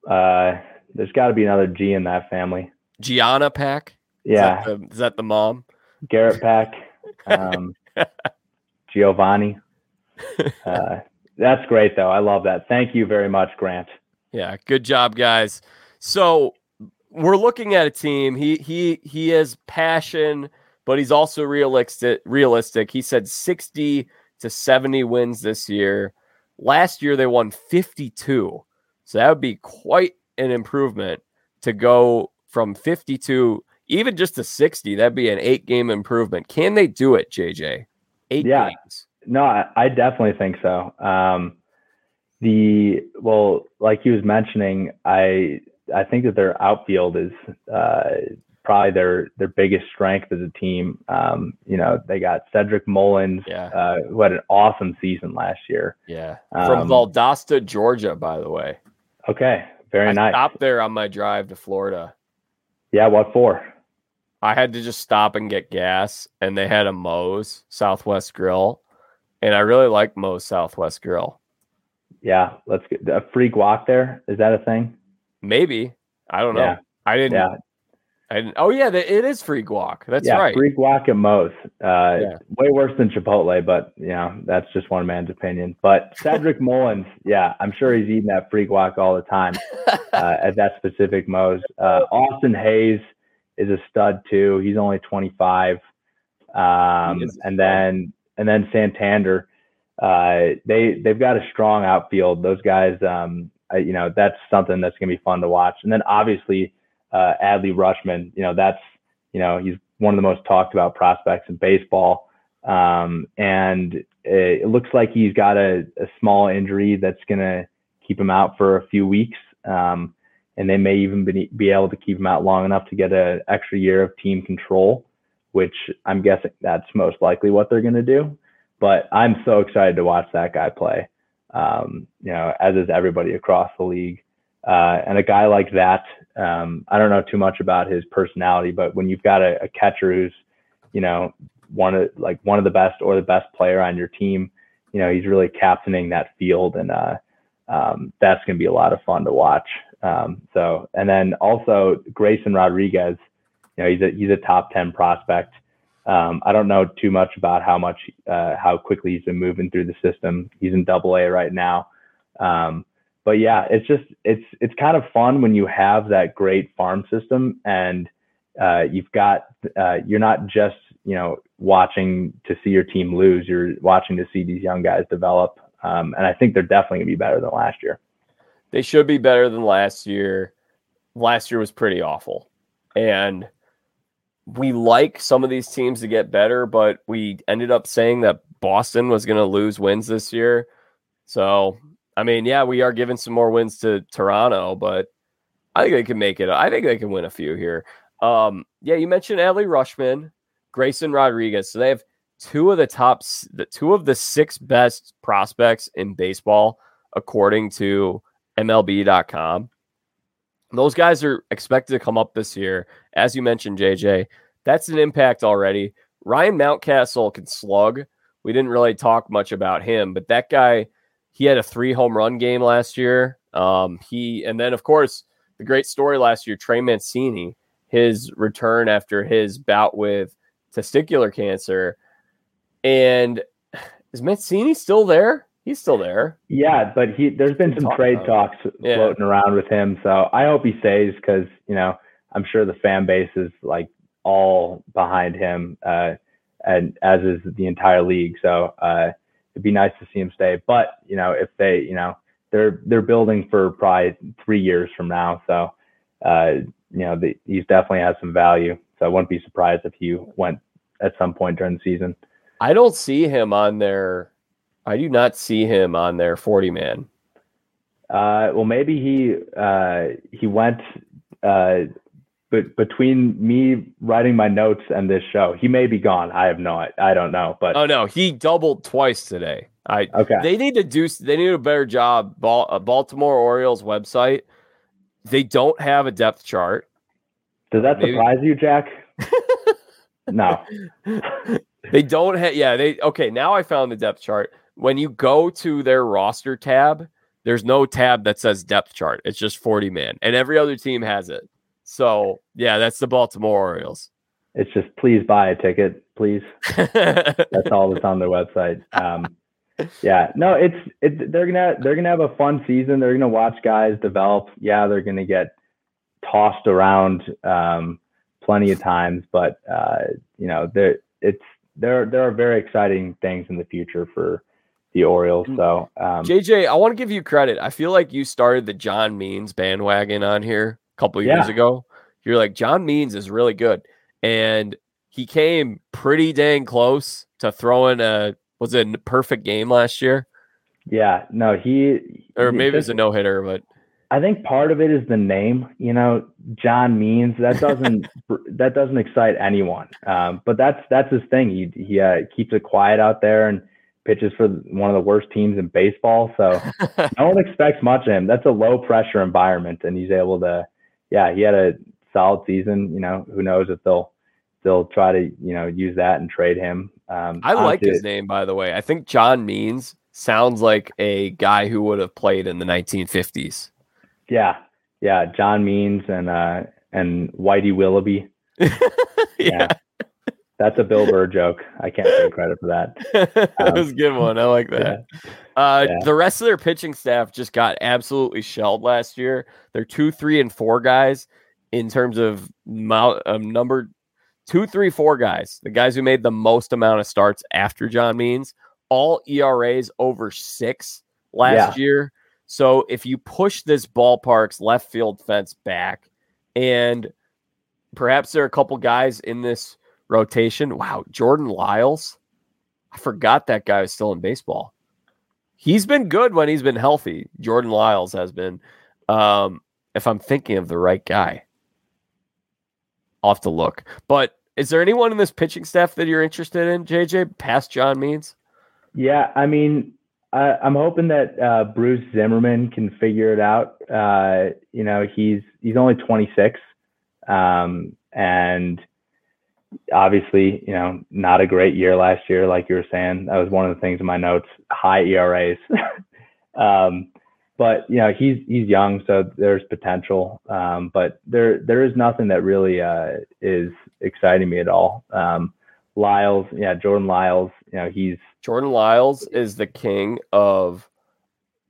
Uh, there's got to be another G in that family. Gianna Pack. Yeah, Is that the, is that the mom? Garrett Pack, um, Giovanni. Uh, that's great, though. I love that. Thank you very much, Grant. Yeah, good job, guys. So we're looking at a team. He he he has passion, but he's also realistic. Realistic. He said sixty to seventy wins this year. Last year they won fifty-two, so that would be quite an improvement to go from fifty-two even just to sixty. That'd be an eight-game improvement. Can they do it, JJ? Eight Yeah. games. No, I, I definitely think so. Um, the well, like he was mentioning, I I think that their outfield is uh, probably their their biggest strength as a team. Um, you know, they got Cedric Mullins, Yeah. uh, who had an awesome season last year. Yeah. From Um, Valdosta, Georgia, by the way. Okay, very I nice. stopped there on my drive to Florida. Yeah, what for? I had to just stop and get gas, and they had a Moe's Southwest Grill, and I really like Moe's Southwest Grill. Yeah, let's get a free guac there. Is that a thing? Maybe I don't know. Yeah. I didn't. Yeah, I didn't. Oh yeah, it is free guac. That's yeah, right. free guac at Moe's. Uh, Yeah. Way worse than Chipotle, but you know that's just one man's opinion. But Cedric Mullins, yeah, I'm sure he's eating that free guac all the time uh, at that specific Moe's. Uh, Austin Hays is a stud too. He's only 25, um, He is a and then and then Santander. Uh, they they've got a strong outfield. Those guys, um, I, you know, that's something that's gonna be fun to watch. And then obviously uh, Adley Rutschman. You know, that's you know he's one of the most talked about prospects in baseball. Um, and it, it looks like he's got a, a small injury that's gonna keep him out for a few weeks. Um, and they may even be, be able to keep him out long enough to get an extra year of team control, which I'm guessing that's most likely what they're going to do. But I'm so excited to watch that guy play. Um, you know, as is everybody across the league. uh, and a guy like that, um, I don't know too much about his personality, but when you've got a, a catcher who's, you know, one of like one of the best or the best player on your team, you know, he's really captaining that field, and uh, um, that's going to be a lot of fun to watch. Um, so, and then also Grayson Rodriguez, you know, he's a he's a top ten prospect. Um, I don't know too much about how much uh, how quickly he's been moving through the system. He's in Double A right now. Um, but yeah, it's just it's it's kind of fun when you have that great farm system and uh, you've got uh, you're not just you know watching to see your team lose. You're watching to see these young guys develop, um, and I think they're definitely gonna be better than last year. They should be better than last year. Last year was pretty awful, and we like some of these teams to get better, but we ended up saying that Boston was going to lose wins this year. So, I mean, yeah, we are giving some more wins to Toronto, but I think they can make it. I think they can win a few here. Um, yeah, you mentioned Adley Rutschman, Grayson Rodriguez. So they have two of the top, two of the six best prospects in baseball, according to MLB.com. Those guys are expected to come up this year. As you mentioned, JJ, that's an impact already. Ryan Mountcastle can slug. We didn't really talk much about him, but that guy, he had a three home run game last year. Um, he and then of course the great story last year, Trey Mancini, his return after his bout with testicular cancer. And is Mancini still there? He's still there. Yeah, but he there's been some trade talks yeah. floating around with him. So I hope he stays because you know I'm sure the fan base is like all behind him, uh, and as is the entire league. So uh, it'd be nice to see him stay. But you know if they you know they're they're building for probably three years from now. So uh, you know the, he's definitely has some value. So I wouldn't be surprised if he went at some point during the season. I don't see him on their I do not see him on their 40 man. Uh, well, maybe he uh, he went uh, but between me writing my notes and this show, he may be gone. I have no, I don't know. But oh no, he doubled twice today. I okay. They need to do. They need a better job. Uh, Baltimore Orioles website. They don't have a depth chart. Does that Maybe. surprise you, Jack? no. they don't have. Yeah. They okay. Now I found the depth chart when you go to their roster tab, there's no tab that says depth chart. It's just 40 man, and every other team has it. So yeah, that's the Baltimore Orioles. It's just please buy a ticket, please. that's all that's on their website. Um, yeah, no, it's it. They're gonna they're gonna have a fun season. They're gonna watch guys develop. Yeah, they're gonna get tossed around um, plenty of times, but uh, you know, there it's there there are very exciting things in the future for the Orioles. Mm. So, um, JJ, I want to give you credit. I feel like you started the John Means bandwagon on here a couple years yeah. ago. You're like John Means is really good, and he came pretty dang close to throwing a was it a perfect game last year. Yeah, no, he or maybe it's a no hitter, but I think part of it is the name. You know, John Means that doesn't that doesn't excite anyone. Um, but that's that's his thing. He he uh, keeps it quiet out there and pitches for one of the worst teams in baseball. So no one expects much of him. That's a low pressure environment, and he's able to. Yeah, he had a solid season. You know, who knows if they'll they'll try to you know use that and trade him. Um, I like his name by the way. I think John Means sounds like a guy who would have played in the 1950s. Yeah, yeah, John Means and uh and Whitey Willoughby. yeah. yeah. That's a Bill Burr joke. I can't take credit for that. that was a good one. I like that. Yeah. Uh, yeah. The rest of their pitching staff just got absolutely shelled last year. They're two, three, and four guys in terms of mount, um, number two, three, four guys. The guys who made the most amount of starts after John Means, all ERAs over six last yeah. year. So if you push this ballpark's left field fence back, and perhaps there are a couple guys in this rotation. Wow, Jordan Lyles. I forgot that guy was still in baseball. He's been good when he's been healthy. Jordan Lyles has been. Um, if I'm thinking of the right guy, I'll have to look. But is there anyone in this pitching staff that you're interested in, JJ, past John Means? Yeah, I mean, I, am hoping that uh, Bruce Zimmermann can figure it out. Uh, you know, he's he's only 26, um, and obviously, you know, not a great year last year, like you were saying. That was one of the things in my notes: high ERAs. um, but you know, he's he's young, so there's potential. Um, but there there is nothing that really uh, is exciting me at all. Um, Lyles, yeah, Jordan Lyles. You know, he's Jordan Lyles is the king of,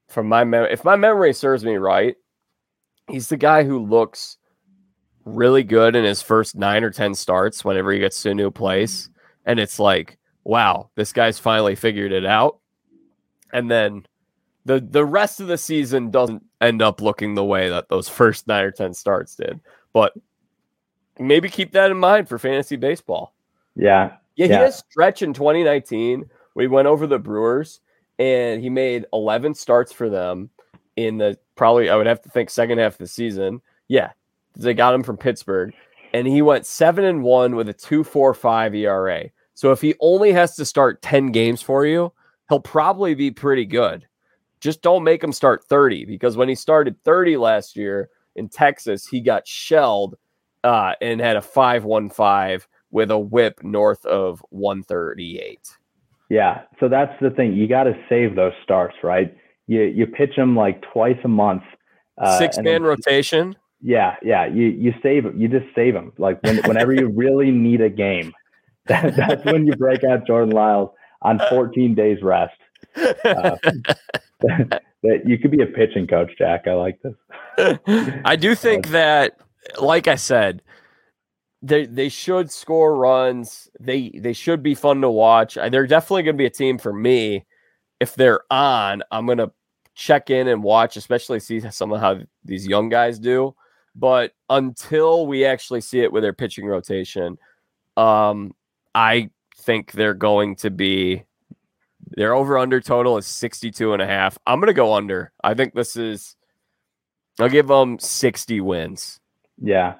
from my memory, if my memory serves me right, he's the guy who looks really good in his first nine or 10 starts whenever he gets to a new place. And it's like, wow, this guy's finally figured it out. And then the the rest of the season doesn't end up looking the way that those first nine or 10 starts did. But maybe keep that in mind for fantasy baseball. Yeah. Yeah, he yeah. had a stretch in 2019 we went over the Brewers and he made 11 starts for them in the probably, I would have to think, second half of the season. Yeah, they got him from Pittsburgh and he went seven and one with a 2.45 ERA. So if he only has to start 10 games for you, he'll probably be pretty good. Just don't make him start 30 because when he started 30 last year in Texas, he got shelled uh, and had a 5.15 with a whip north of 138. Yeah, so that's the thing. You got to save those starts, right? You you pitch them like twice a month. Uh, Six man rotation. Yeah, yeah. You you save You just save them. Like when, whenever you really need a game, that, that's when you break out Jordan Lyles on 14 days rest. Uh, that you could be a pitching coach, Jack. I like this. I do think that, like I said, they they should score runs. They they should be fun to watch. They're definitely going to be a team for me. If they're on, I'm going to check in and watch, especially see some of how these young guys do. But until we actually see it with their pitching rotation, um, I think they're going to be their over under total is 62 and a half. I'm going to go under. I think this is I'll give them 60 wins. Yeah,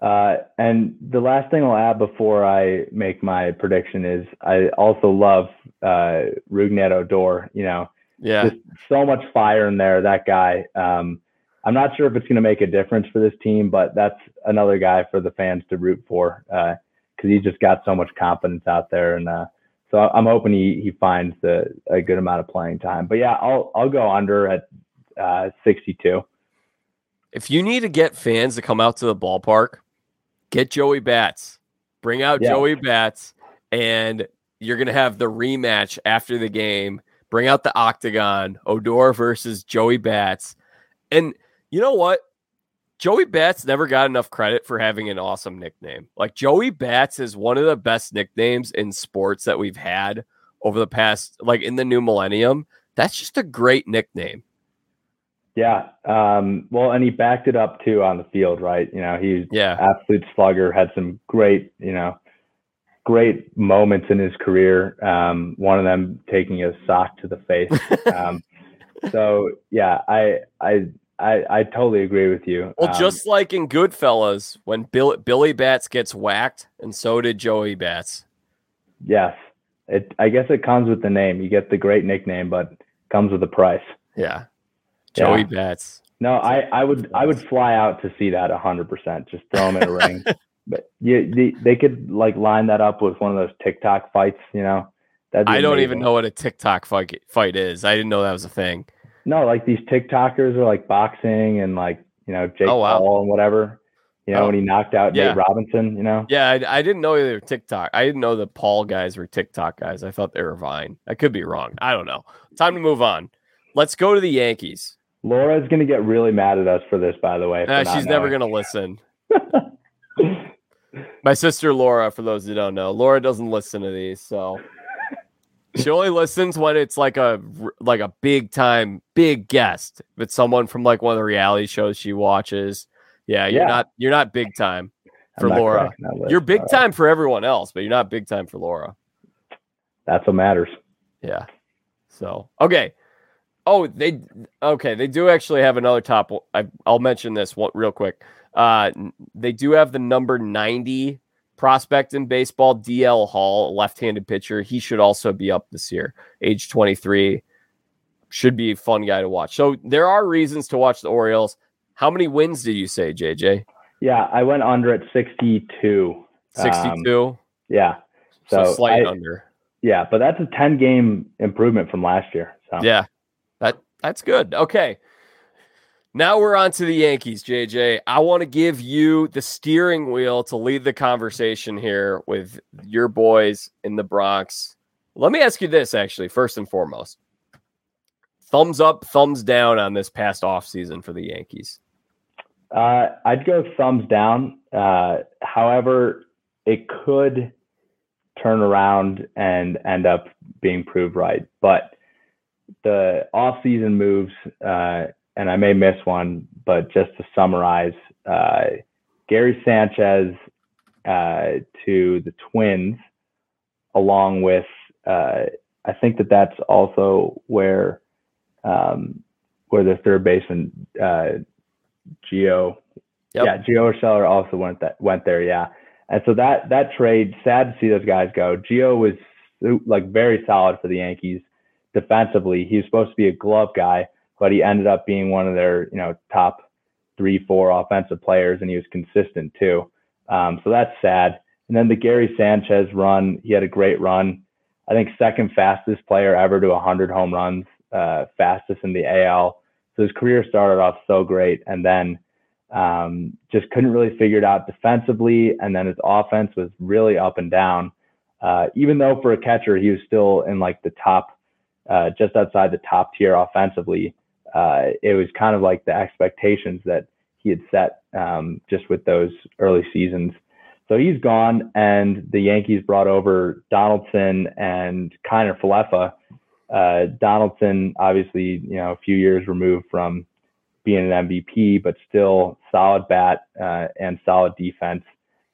uh, and the last thing I'll add before I make my prediction is I also love uh, Rougned Odor. You know, yeah, just so much fire in there. That guy. Um, I'm not sure if it's going to make a difference for this team, but that's another guy for the fans to root for because uh, he's just got so much confidence out there, and uh, so I'm hoping he he finds the a good amount of playing time. But yeah, I'll I'll go under at uh, 62. If you need to get fans to come out to the ballpark, get Joey Bats, bring out yeah. Joey Bats, and you're gonna have the rematch after the game. Bring out the octagon, Odor versus Joey Bats, and you know what? Joey Bats never got enough credit for having an awesome nickname. Like Joey Bats is one of the best nicknames in sports that we've had over the past, like in the new millennium. That's just a great nickname. Yeah. Um, well, and he backed it up too on the field, right? You know, he's yeah absolute slugger, had some great, you know, great moments in his career. Um, one of them taking a sock to the face. Um, so yeah, I, I, I, I totally agree with you. Well, um, just like in Goodfellas, when Bill, Billy Bats gets whacked, and so did Joey Bats. Yes, it. I guess it comes with the name. You get the great nickname, but comes with a price. Yeah. Joey yeah. Bats. No, I, I would I would fly out to see that hundred percent. Just throw him in a ring. But you, they, they could like line that up with one of those TikTok fights. You know, I don't even know what a TikTok fight fight is. I didn't know that was a thing. No, like these TikTokers are like boxing and like you know Jake oh, wow. Paul and whatever. You know, oh. when he knocked out yeah. Nate Robinson, you know? Yeah, I, I, didn't know they were TikTok. I didn't know the Paul guys were TikTok guys. I thought they were Vine. I could be wrong. I don't know. Time to move on. Let's go to the Yankees. Laura's gonna get really mad at us for this, by the way. She's never gonna listen. My sister Laura, for those who don't know, Laura doesn't listen to these, so she only listens when it's like a like a big time big guest. If it's someone from like one of the reality shows she watches. Yeah, you're yeah. not you're not big time for Laura. You're big time for everyone else, but you're not big time for Laura. That's what matters. Yeah. So okay. Oh, they okay. They do actually have another top. I, will mention this one real quick. Uh, they do have the number ninety prospect in baseball, DL Hall, left-handed pitcher. He should also be up this year, age twenty three. should be a fun guy to watch. So there are reasons to watch the Orioles. How many wins did you say, JJ? Yeah, I went under at 62. 62? Um, yeah. So, so slight I, under. Yeah, but that's a 10 game improvement from last year. So Yeah. That that's good. Okay. Now we're on to the Yankees, JJ. I want to give you the steering wheel to lead the conversation here with your boys in the Bronx. Let me ask you this actually, first and foremost. Thumbs up, thumbs down on this past offseason for the Yankees. Uh, I'd go thumbs down. Uh, however, it could turn around and end up being proved right. But the off-season moves, uh, and I may miss one, but just to summarize, uh, Gary Sanchez uh, to the Twins, along with uh, I think that that's also where um, where the third baseman uh, Gio. Yep. Yeah, Gio Urshela also went that went there. Yeah, and so that that trade, sad to see those guys go. Gio was like very solid for the Yankees defensively. He was supposed to be a glove guy, but he ended up being one of their you know top three, four offensive players, and he was consistent too. Um, so that's sad. And then the Gary Sanchez run, he had a great run. I think second fastest player ever to 100 home runs, uh, fastest in the AL. So his career started off so great, and then um, just couldn't really figure it out defensively. And then his offense was really up and down. Uh, even though for a catcher he was still in like the top, uh, just outside the top tier offensively, uh, it was kind of like the expectations that he had set um, just with those early seasons. So he's gone, and the Yankees brought over Donaldson and Kiner Falefa uh, Donaldson, obviously, you know, a few years removed from being an MVP, but still solid bat uh, and solid defense.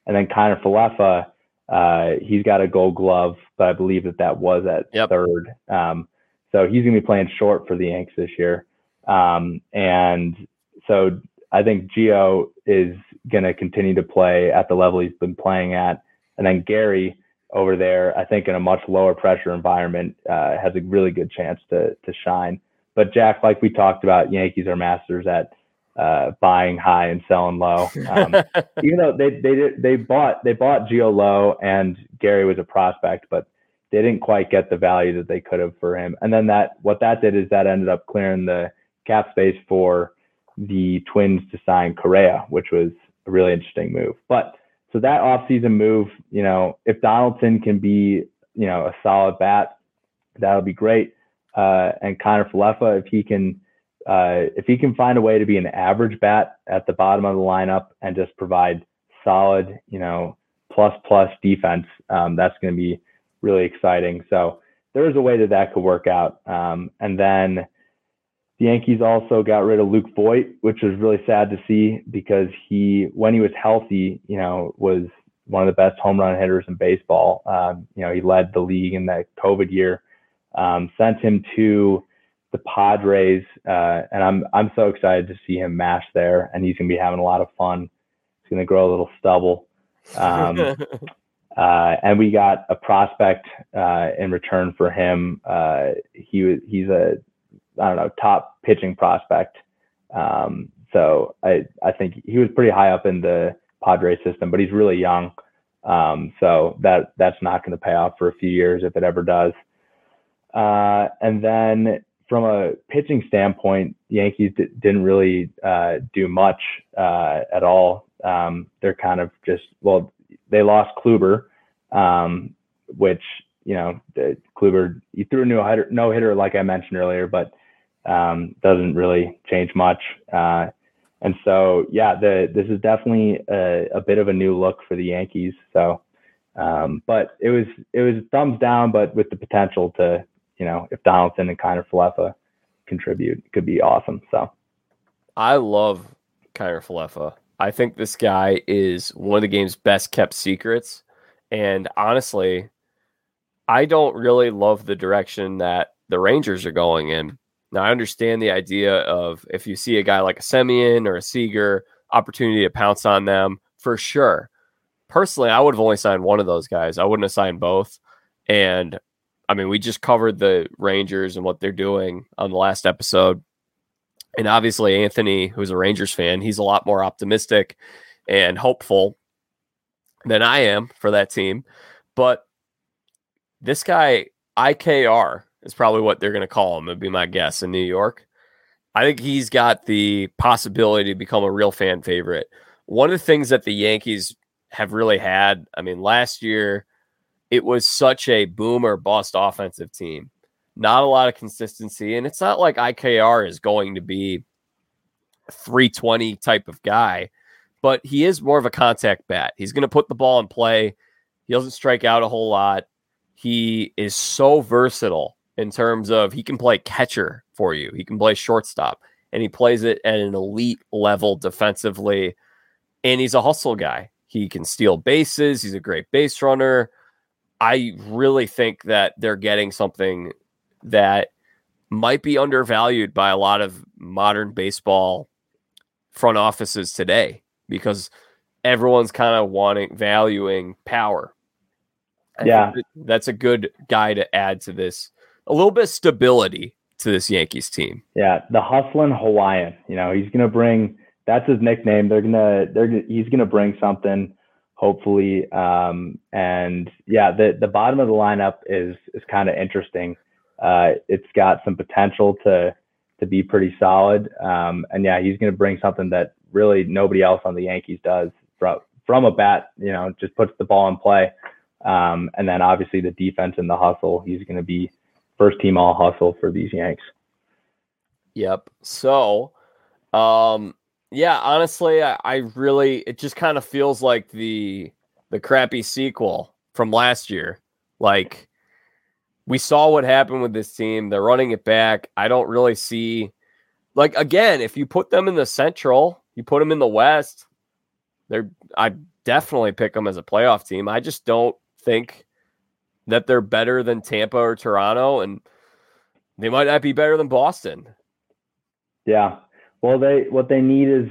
And then Kiner Falefa, uh, he's got a Gold Glove, but I believe that that was at yep. third. Um, so he's going to be playing short for the Yanks this year. Um, and so I think Gio is going to continue to play at the level he's been playing at. And then Gary, over there, I think in a much lower pressure environment, uh, has a really good chance to to shine. But Jack, like we talked about, Yankees are masters at uh, buying high and selling low. Um, even though they they they bought they bought Gio low and Gary was a prospect, but they didn't quite get the value that they could have for him. And then that what that did is that ended up clearing the cap space for the Twins to sign Correa, which was a really interesting move. But so that offseason move, you know, if Donaldson can be, you know, a solid bat, that'll be great. Uh, and Kiner Falefa, if he can, uh, if he can find a way to be an average bat at the bottom of the lineup and just provide solid, you know, plus plus defense, um, that's going to be really exciting. So there is a way that that could work out. Um, and then the Yankees also got rid of Luke Voit, which was really sad to see because he, when he was healthy, you know, was one of the best home run hitters in baseball. Um, you know, he led the league in that COVID year. Um, sent him to the Padres, uh, and I'm I'm so excited to see him mash there, and he's gonna be having a lot of fun. He's gonna grow a little stubble. Um, uh, and we got a prospect uh, in return for him. Uh, he he's a I don't know, top pitching prospect. Um, so I, I think he was pretty high up in the Padres system, but he's really young. Um, so that that's not going to pay off for a few years if it ever does. Uh, and then from a pitching standpoint, the Yankees d- didn't really uh, do much uh, at all. Um, they're kind of just well, they lost Kluber, um, which you know, the Kluber he threw a no hitter, no hitter like I mentioned earlier, but um, doesn't really change much. Uh, and so, yeah, the, this is definitely a, a, bit of a new look for the Yankees. So, um, but it was it was thumbs down, but with the potential to, you know, if Donaldson and Kiner Falefa contribute, could be awesome. So, I love Kiner Falefa. I think this guy is one of the game's best kept secrets. And honestly, I don't really love the direction that the Rangers are going in. Now, I understand the idea of if you see a guy like a Semien or a Seager, opportunity to pounce on them for sure. Personally, I would have only signed one of those guys. I wouldn't have signed both. And I mean, we just covered the Rangers and what they're doing on the last episode. And obviously, Anthony, who's a Rangers fan, he's a lot more optimistic and hopeful than I am for that team. But this guy, IKF, is probably what they're going to call him. It'd be my guess in New York. I think he's got the possibility to become a real fan favorite. One of the things that the Yankees have really had, I mean, last year it was such a boom or bust offensive team. Not a lot of consistency. And it's not like IKF is going to be 320 type of guy, but he is more of a contact bat. He's going to put the ball in play. He doesn't strike out a whole lot. He is so versatile in terms of he can play catcher for you, he can play shortstop, and he plays it at an elite level defensively. And he's a hustle guy. He can steal bases. He's a great base runner. I really think that they're getting something that might be undervalued by a lot of modern baseball front offices today because everyone's kind of wanting valuing power. I yeah, that's a good guy to add to this. A little bit of stability to this Yankees team. Yeah, the hustling Hawaiian. You know, he's gonna bring. That's his nickname. They're gonna. They're. He's gonna bring something hopefully. Um, and yeah, the the bottom of the lineup is is kind of interesting. Uh, it's got some potential to to be pretty solid. Um, and yeah, he's to bring something that really nobody else on the Yankees does from from a bat. You know, just puts the ball in play. Um, and then obviously the defense and the hustle. He's to be first team all hustle for these Yanks. Yep. So, um, yeah, honestly, I, I really it just kind of feels like the the crappy sequel from last year. Like we saw what happened with this team. They're running it back. I don't really see like again, if you put them in the central, you put them in the west, they're I definitely pick them as a playoff team. I just don't think that they're better than Tampa or Toronto and they might not be better than Boston. Yeah. Well, they what they need is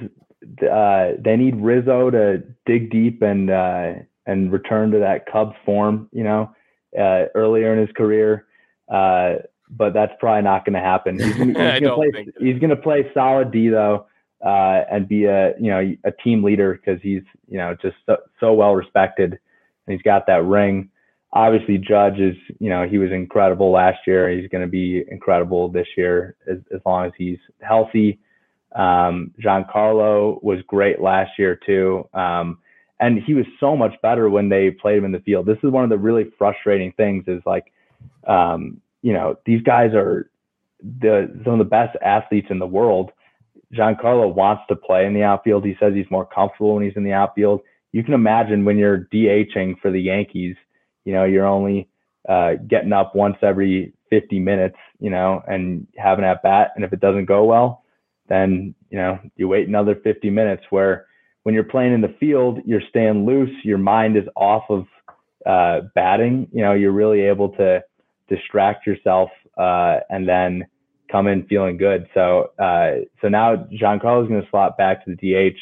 uh, they need Rizzo to dig deep and uh, and return to that Cubs form, you know, uh, earlier in his career. Uh, but that's probably not going to happen. He's, he's going to play. He's to play solid D though, uh, and be a you know a team leader because he's you know just so, so well respected, and he's got that ring. Obviously, Judge is you know he was incredible last year. He's going to be incredible this year as, as long as he's healthy um, Giancarlo was great last year too. Um, and he was so much better when they played him in the field. This is one of the really frustrating things is like, um, you know, these guys are the some of the best athletes in the world. Giancarlo wants to play in the outfield. He says he's more comfortable when he's in the outfield. You can imagine when you're DHing for the Yankees, you know, you're only uh, getting up once every 50 minutes, you know, and having at bat. And if it doesn't go well, then you know you wait another 50 minutes where when you're playing in the field you're staying loose your mind is off of uh, batting you know you're really able to distract yourself uh, and then come in feeling good so uh, so now Giancarlo is going to slot back to the DH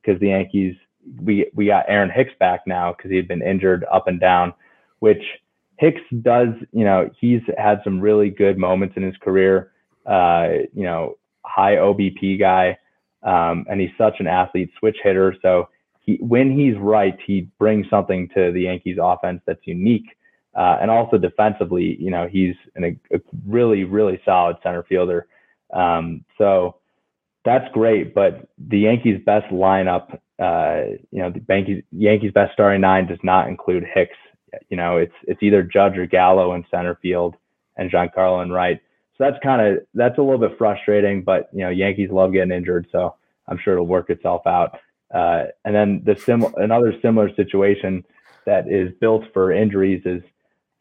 because the Yankees we we got Aaron Hicks back now because he had been injured up and down which Hicks does you know he's had some really good moments in his career uh, you know high OBP guy, um, and he's such an athlete, switch hitter. So he, when he's right, he brings something to the Yankees offense that's unique. Uh, and also defensively, you know, he's an, a really, really solid center fielder. Um, so that's great. But the Yankees' best lineup, uh, you know, the Yankees, Yankees' best starting nine does not include Hicks. You know, it's it's either Judge or Gallo in center field and Giancarlo in right. So that's kind of that's a little bit frustrating, but you know Yankees love getting injured, so I'm sure it'll work itself out. Uh, and then the sim another similar situation that is built for injuries is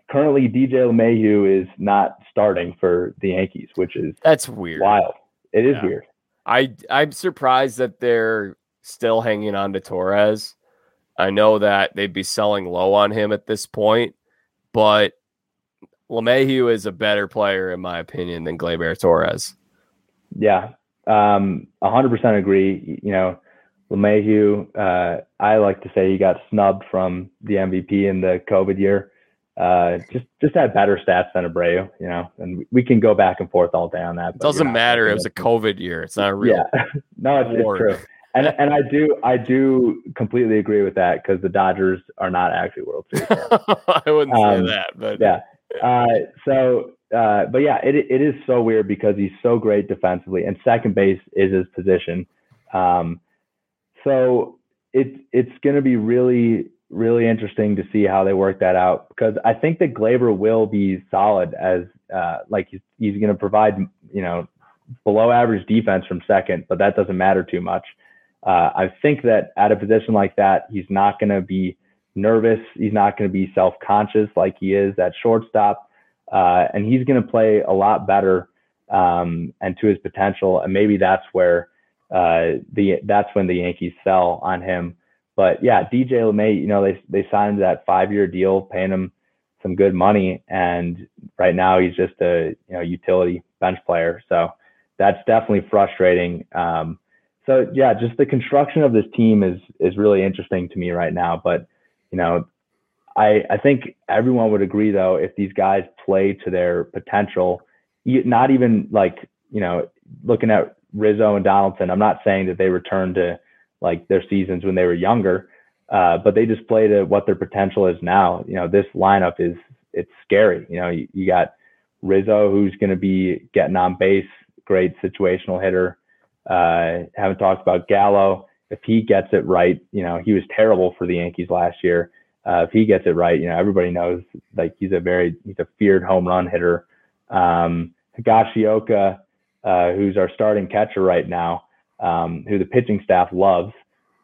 currently DJ LeMahieu is not starting for the Yankees, which is that's weird. Wild. It is yeah. weird. I I'm surprised that they're still hanging on to Torres. I know that they'd be selling low on him at this point, but LeMahieu is a better player, in my opinion, than Gleyber Torres. Yeah, um, 100% agree. You know, LeMahieu, uh, I like to say he got snubbed from the MVP in the COVID year. uh, just just had better stats than Abreu, you know, and we can go back and forth all day on that. It doesn't matter. It was a COVID year. It's not a real. Yeah, no, it's, it's true. And and I do I do completely agree with that because the Dodgers are not actually World Series. I wouldn't um, say that, but yeah. Uh, so, uh, but yeah, it it is so weird because he's so great defensively, and second base is his position. Um, so it's it's going to be really really interesting to see how they work that out because I think that Gleyber will be solid as uh, like he's, he's going to provide you know below average defense from second, but that doesn't matter too much. Uh, I think that at a position like that, he's not going to be nervous. He's not going to be self conscious like he is at shortstop, uh, and he's going to play a lot better um, and to his potential. And maybe that's where uh, the that's when the Yankees sell on him but yeah, DJ LeMay, you know, they they signed that five year deal, paying him some good money, and right now he's just a you know utility bench player. So that's definitely frustrating. Um, so yeah, just the construction of this team is is really interesting to me right now. But you know, I I think everyone would agree though if these guys play to their potential, not even like you know looking at Rizzo and Donaldson. I'm not saying that they return to like their seasons when they were younger. Uh, but they just play to what their potential is now. You know, this lineup is it's scary. You know, you, you got Rizzo who's going to be getting on base, great situational hitter. Uh, haven't talked about Gallo. If he gets it right, you know, he was terrible for the Yankees last year. Uh, if he gets it right, you know, everybody knows like he's a very he's a feared home run hitter. Um, Higashioka, uh, who's our starting catcher right now, um, who the pitching staff loves.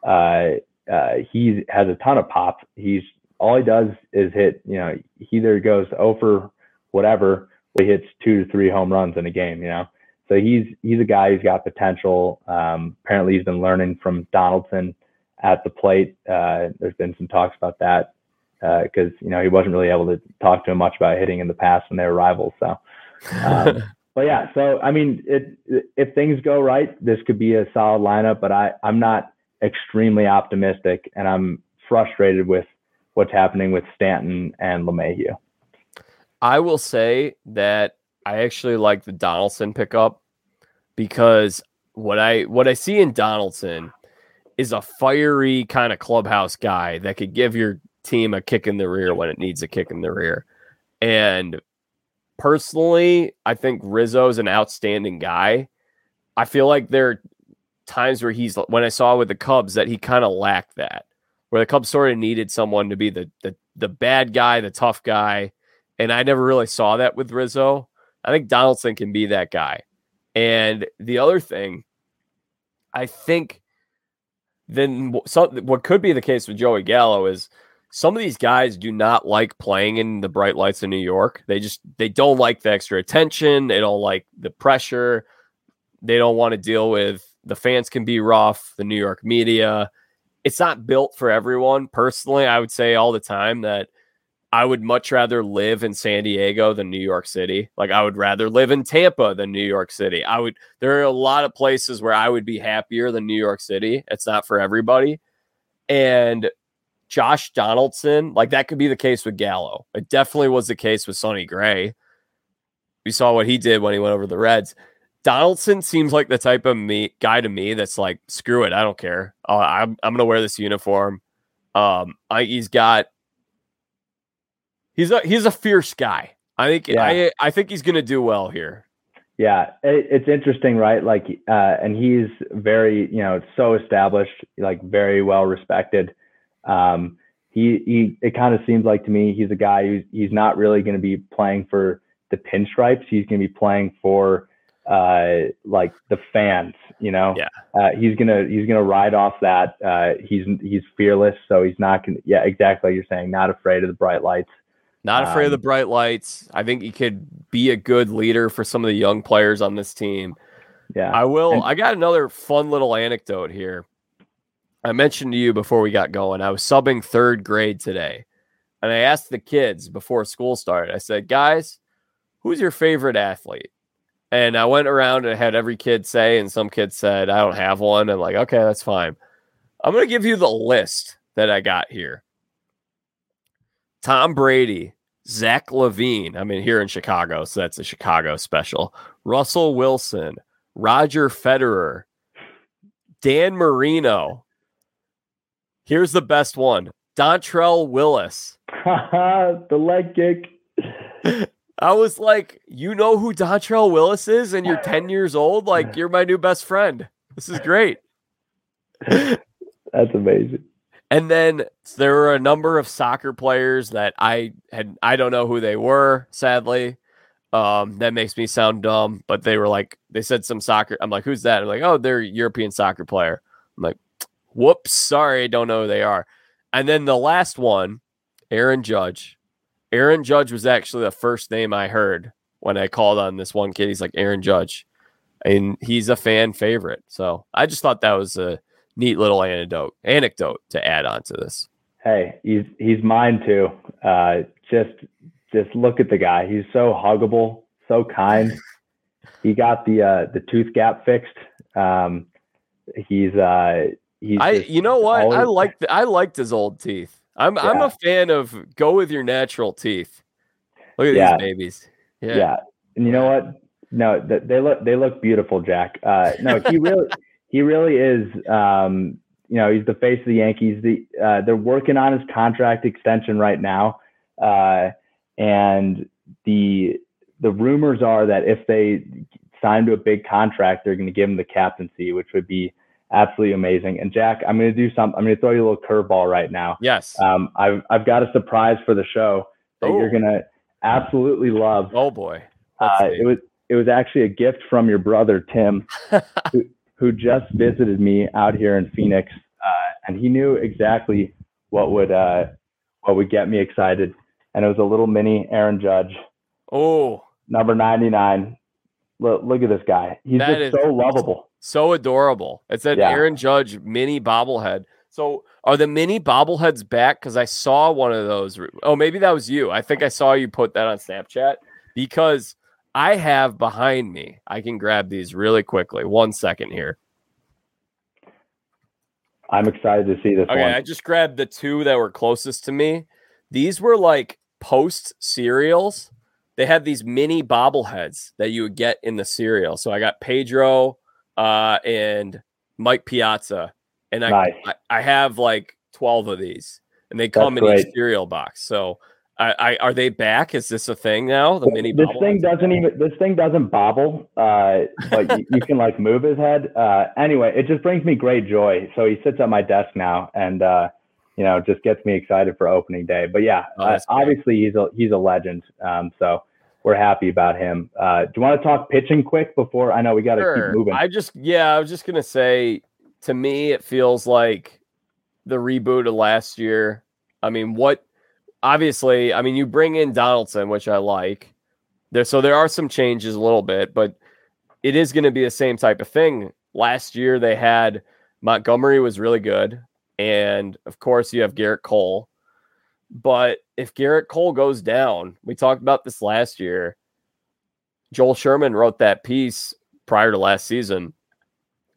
Uh, uh, he has a ton of pop. He's all he does is hit. You know, he either goes over whatever, he hits two to three home runs in a game. You know, so he's he's a guy who's got potential. Um, apparently, he's been learning from Donaldson at the plate. Uh, there's been some talks about that because uh, you know he wasn't really able to talk to him much about hitting in the past when they were rivals. So. Um, but yeah, so I mean, it, if things go right, this could be a solid lineup. But I, I'm not extremely optimistic, and I'm frustrated with what's happening with Stanton and LeMahieu. I will say that I actually like the Donaldson pickup because what I what I see in Donaldson is a fiery kind of clubhouse guy that could give your team a kick in the rear when it needs a kick in the rear. And personally, I think Rizzo's an outstanding guy. I feel like there are times where he's when I saw with the Cubs that he kind of lacked that, where the Cubs sort of needed someone to be the the the bad guy, the tough guy, and I never really saw that with Rizzo. I think Donaldson can be that guy. And the other thing, I think then what could be the case with Joey Gallo is some of these guys do not like playing in the bright lights of New York. They just they don't like the extra attention. They don't like the pressure. They don't want to deal with the fans can be rough, the New York media. It's not built for everyone. Personally, I would say all the time that I would much rather live in San Diego than New York City. Like I would rather live in Tampa than New York City. I would there are a lot of places where I would be happier than New York City. It's not for everybody. And Josh Donaldson, like that could be the case with Gallo. It definitely was the case with Sonny Gray. We saw what he did when he went over the Reds. Donaldson seems like the type of me guy to me that's like, screw it, I don't care. Uh, I'm I'm gonna wear this uniform. Um, I, he's got he's a he's a fierce guy. I think yeah. I I think he's gonna do well here. Yeah, it, it's interesting, right? Like, uh, and he's very you know so established, like very well respected. Um, he he it kind of seems like to me he's a guy who's he's not really going to be playing for the pinstripes. He's going to be playing for uh, like the fans, you know. Yeah. Uh, he's gonna he's gonna ride off that. Uh, he's he's fearless, so he's not gonna. Yeah, exactly. Like you're saying, not afraid of the bright lights. Not afraid um, of the bright lights. I think he could be a good leader for some of the young players on this team. Yeah. I will. And, I got another fun little anecdote here. I mentioned to you before we got going, I was subbing third grade today. And I asked the kids before school started, I said, guys, who's your favorite athlete? And I went around and had every kid say, and some kids said, I don't have one. I'm like, okay, that's fine. I'm going to give you the list that I got here. Tom Brady, Zach LaVine. I mean, here in Chicago, so that's a Chicago special. Russell Wilson, Roger Federer, Dan Marino. Here's the best one Dontrelle Willis. the leg kick. I was like, you know who Dontrelle Willis is, and you're 10 years old? Like, you're my new best friend. This is great. That's amazing. And then there were a number of soccer players that I had I don't know who they were, sadly. Um, that makes me sound dumb, but they were like they said some soccer. I'm like, who's that? I'm like, oh, they're European soccer player. I'm like, whoops, sorry, I don't know who they are. And then the last one, Aaron Judge. Aaron Judge was actually the first name I heard when I called on this one kid. He's like Aaron Judge, and he's a fan favorite. So I just thought that was a neat little anecdote anecdote to add on to this. Hey, he's he's mine too. Uh, just just look at the guy. He's so huggable, so kind. he got the uh, the tooth gap fixed. Um, he's uh, he's. I you know what always... I liked I liked his old teeth. I'm yeah. I'm a fan of go with your natural teeth. Look at yeah. these babies. Yeah. Yeah. And you know what? No, they look they look beautiful, Jack. Uh, no, he really he really is. Um, you know, he's the face of the Yankees. The uh, they're working on his contract extension right now, uh, and the the rumors are that if they sign to a big contract, they're going to give him the captaincy, which would be absolutely amazing. And Jack, I'm going to do something. I'm going to throw you a little curveball right now. Yes. Um, I've I've got a surprise for the show that oh. you're going to absolutely love. Oh boy. Uh, it was it was actually a gift from your brother Tim, who, who just visited me out here in Phoenix, uh, and he knew exactly what would uh, what would get me excited, and it was a little mini Aaron Judge. Oh, number ninety nine. Look, look at this guy. He's that just so lovable, so adorable. It's an yeah. Aaron Judge mini bobblehead. So are the mini bobbleheads back? Because I saw one of those. Oh, maybe that was you. I think I saw you put that on Snapchat because I have behind me. I can grab these really quickly. One second here. I'm excited to see this okay, one. I just grabbed the two that were closest to me. These were like post cereals. They had these mini bobbleheads that you would get in the cereal. So I got Pedro uh, and Mike Piazza, and I, nice. I, I have like twelve of these, and they come That's in great. each cereal box. So I, I, are they back? Is this a thing now? The mini. This thing doesn't even. This thing doesn't bobble, uh, but you, you, can like move his head. Uh, anyway, it just brings me great joy. So he sits at my desk now, and uh, you know, just gets me excited for opening day. But yeah, oh, uh, obviously he's a he's a legend. Um, so we're happy about him. Uh, do you want to talk pitching quick before I know we got to sure. keep moving? I just yeah, I was just gonna say. To me, it feels like the reboot of last year. I mean, what obviously, I mean, you bring in Donaldson, which I like. There, so there are some changes a little bit, but it is going to be the same type of thing. Last year they had Montgomery was really good, and of course you have Gerrit Cole. But if Gerrit Cole goes down, we talked about this last year. Joel Sherman wrote that piece prior to last season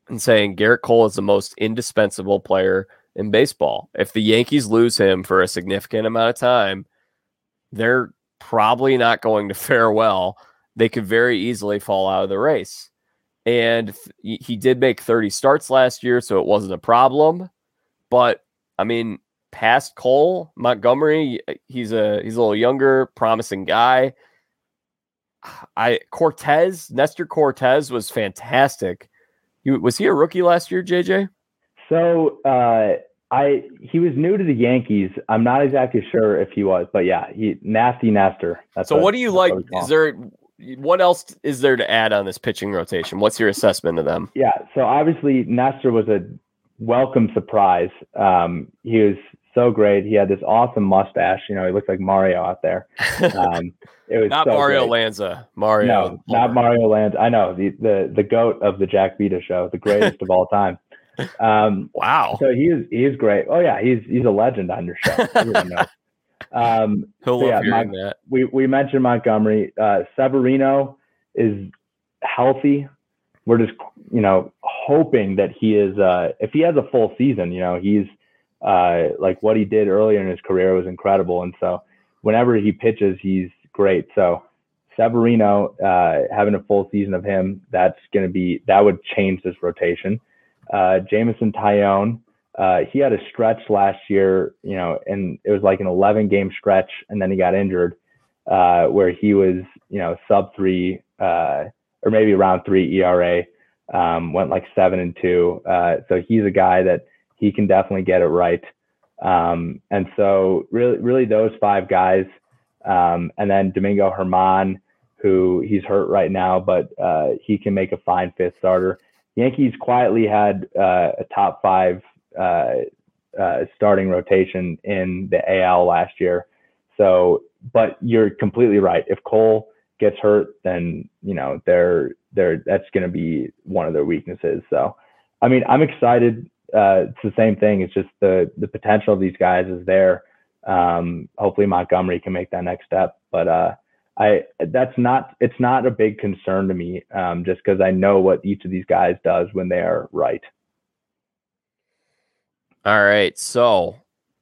and saying Gerrit Cole is the most indispensable player in baseball. If the Yankees lose him for a significant amount of time, they're probably not going to fare well. They could very easily fall out of the race. And he did make 30 starts last year, so it wasn't a problem. But I mean, past Cole, Montgomery, uh, he's a he's a little younger, promising guy. I Cortes, Nestor Cortes was fantastic. He, was he a rookie last year, JJ? So uh, I he was new to the Yankees. I'm not exactly sure if he was, but yeah, he nasty Nestor. That's so what, what do you like? Is there what else is there to add on this pitching rotation? What's your assessment of them? Yeah, so obviously Nestor was a welcome surprise. Um, he was so great. He had this awesome mustache. You know, he looked like Mario out there. Um, it was not so Mario great. Lanza. Mario, no, not Mario Lanza. I know the the the goat of the Jack Vita show, the greatest of all time. Um, wow. So he is he is great. Oh yeah, he's he's a legend on your show. um, He'll so love yeah, hearing that. We we mentioned Montgomery. Uh, Severino is healthy. We're just you know hoping that he is. Uh, if he has a full season, you know he's uh, like what he did earlier in his career was incredible, and so whenever he pitches, he's great. So Severino, uh, having a full season of him, that's going to be that would change this rotation. Uh, Jameson Taillon, uh, he had a stretch last year, you know, and it was like an 11 game stretch, and then he got injured, uh, where he was, you know, sub three uh, or maybe around three ERA, um, went like seven and two. Uh, so he's a guy that he can definitely get it right. Um, and so really, really those five guys, um, and then Domingo German, who he's hurt right now, but uh, he can make a fine fifth starter. Yankees quietly had uh, a top five uh, uh, starting rotation in the AL last year. So, but you're completely right. If Cole gets hurt, then you know they're they're that's going to be one of their weaknesses. So, I mean, I'm excited. Uh, it's the same thing. It's just the the potential of these guys is there. Um, hopefully Montgomery can make that next step, but uh, I that's not it's not a big concern to me um, just because I know what each of these guys does when they are right. All right. So,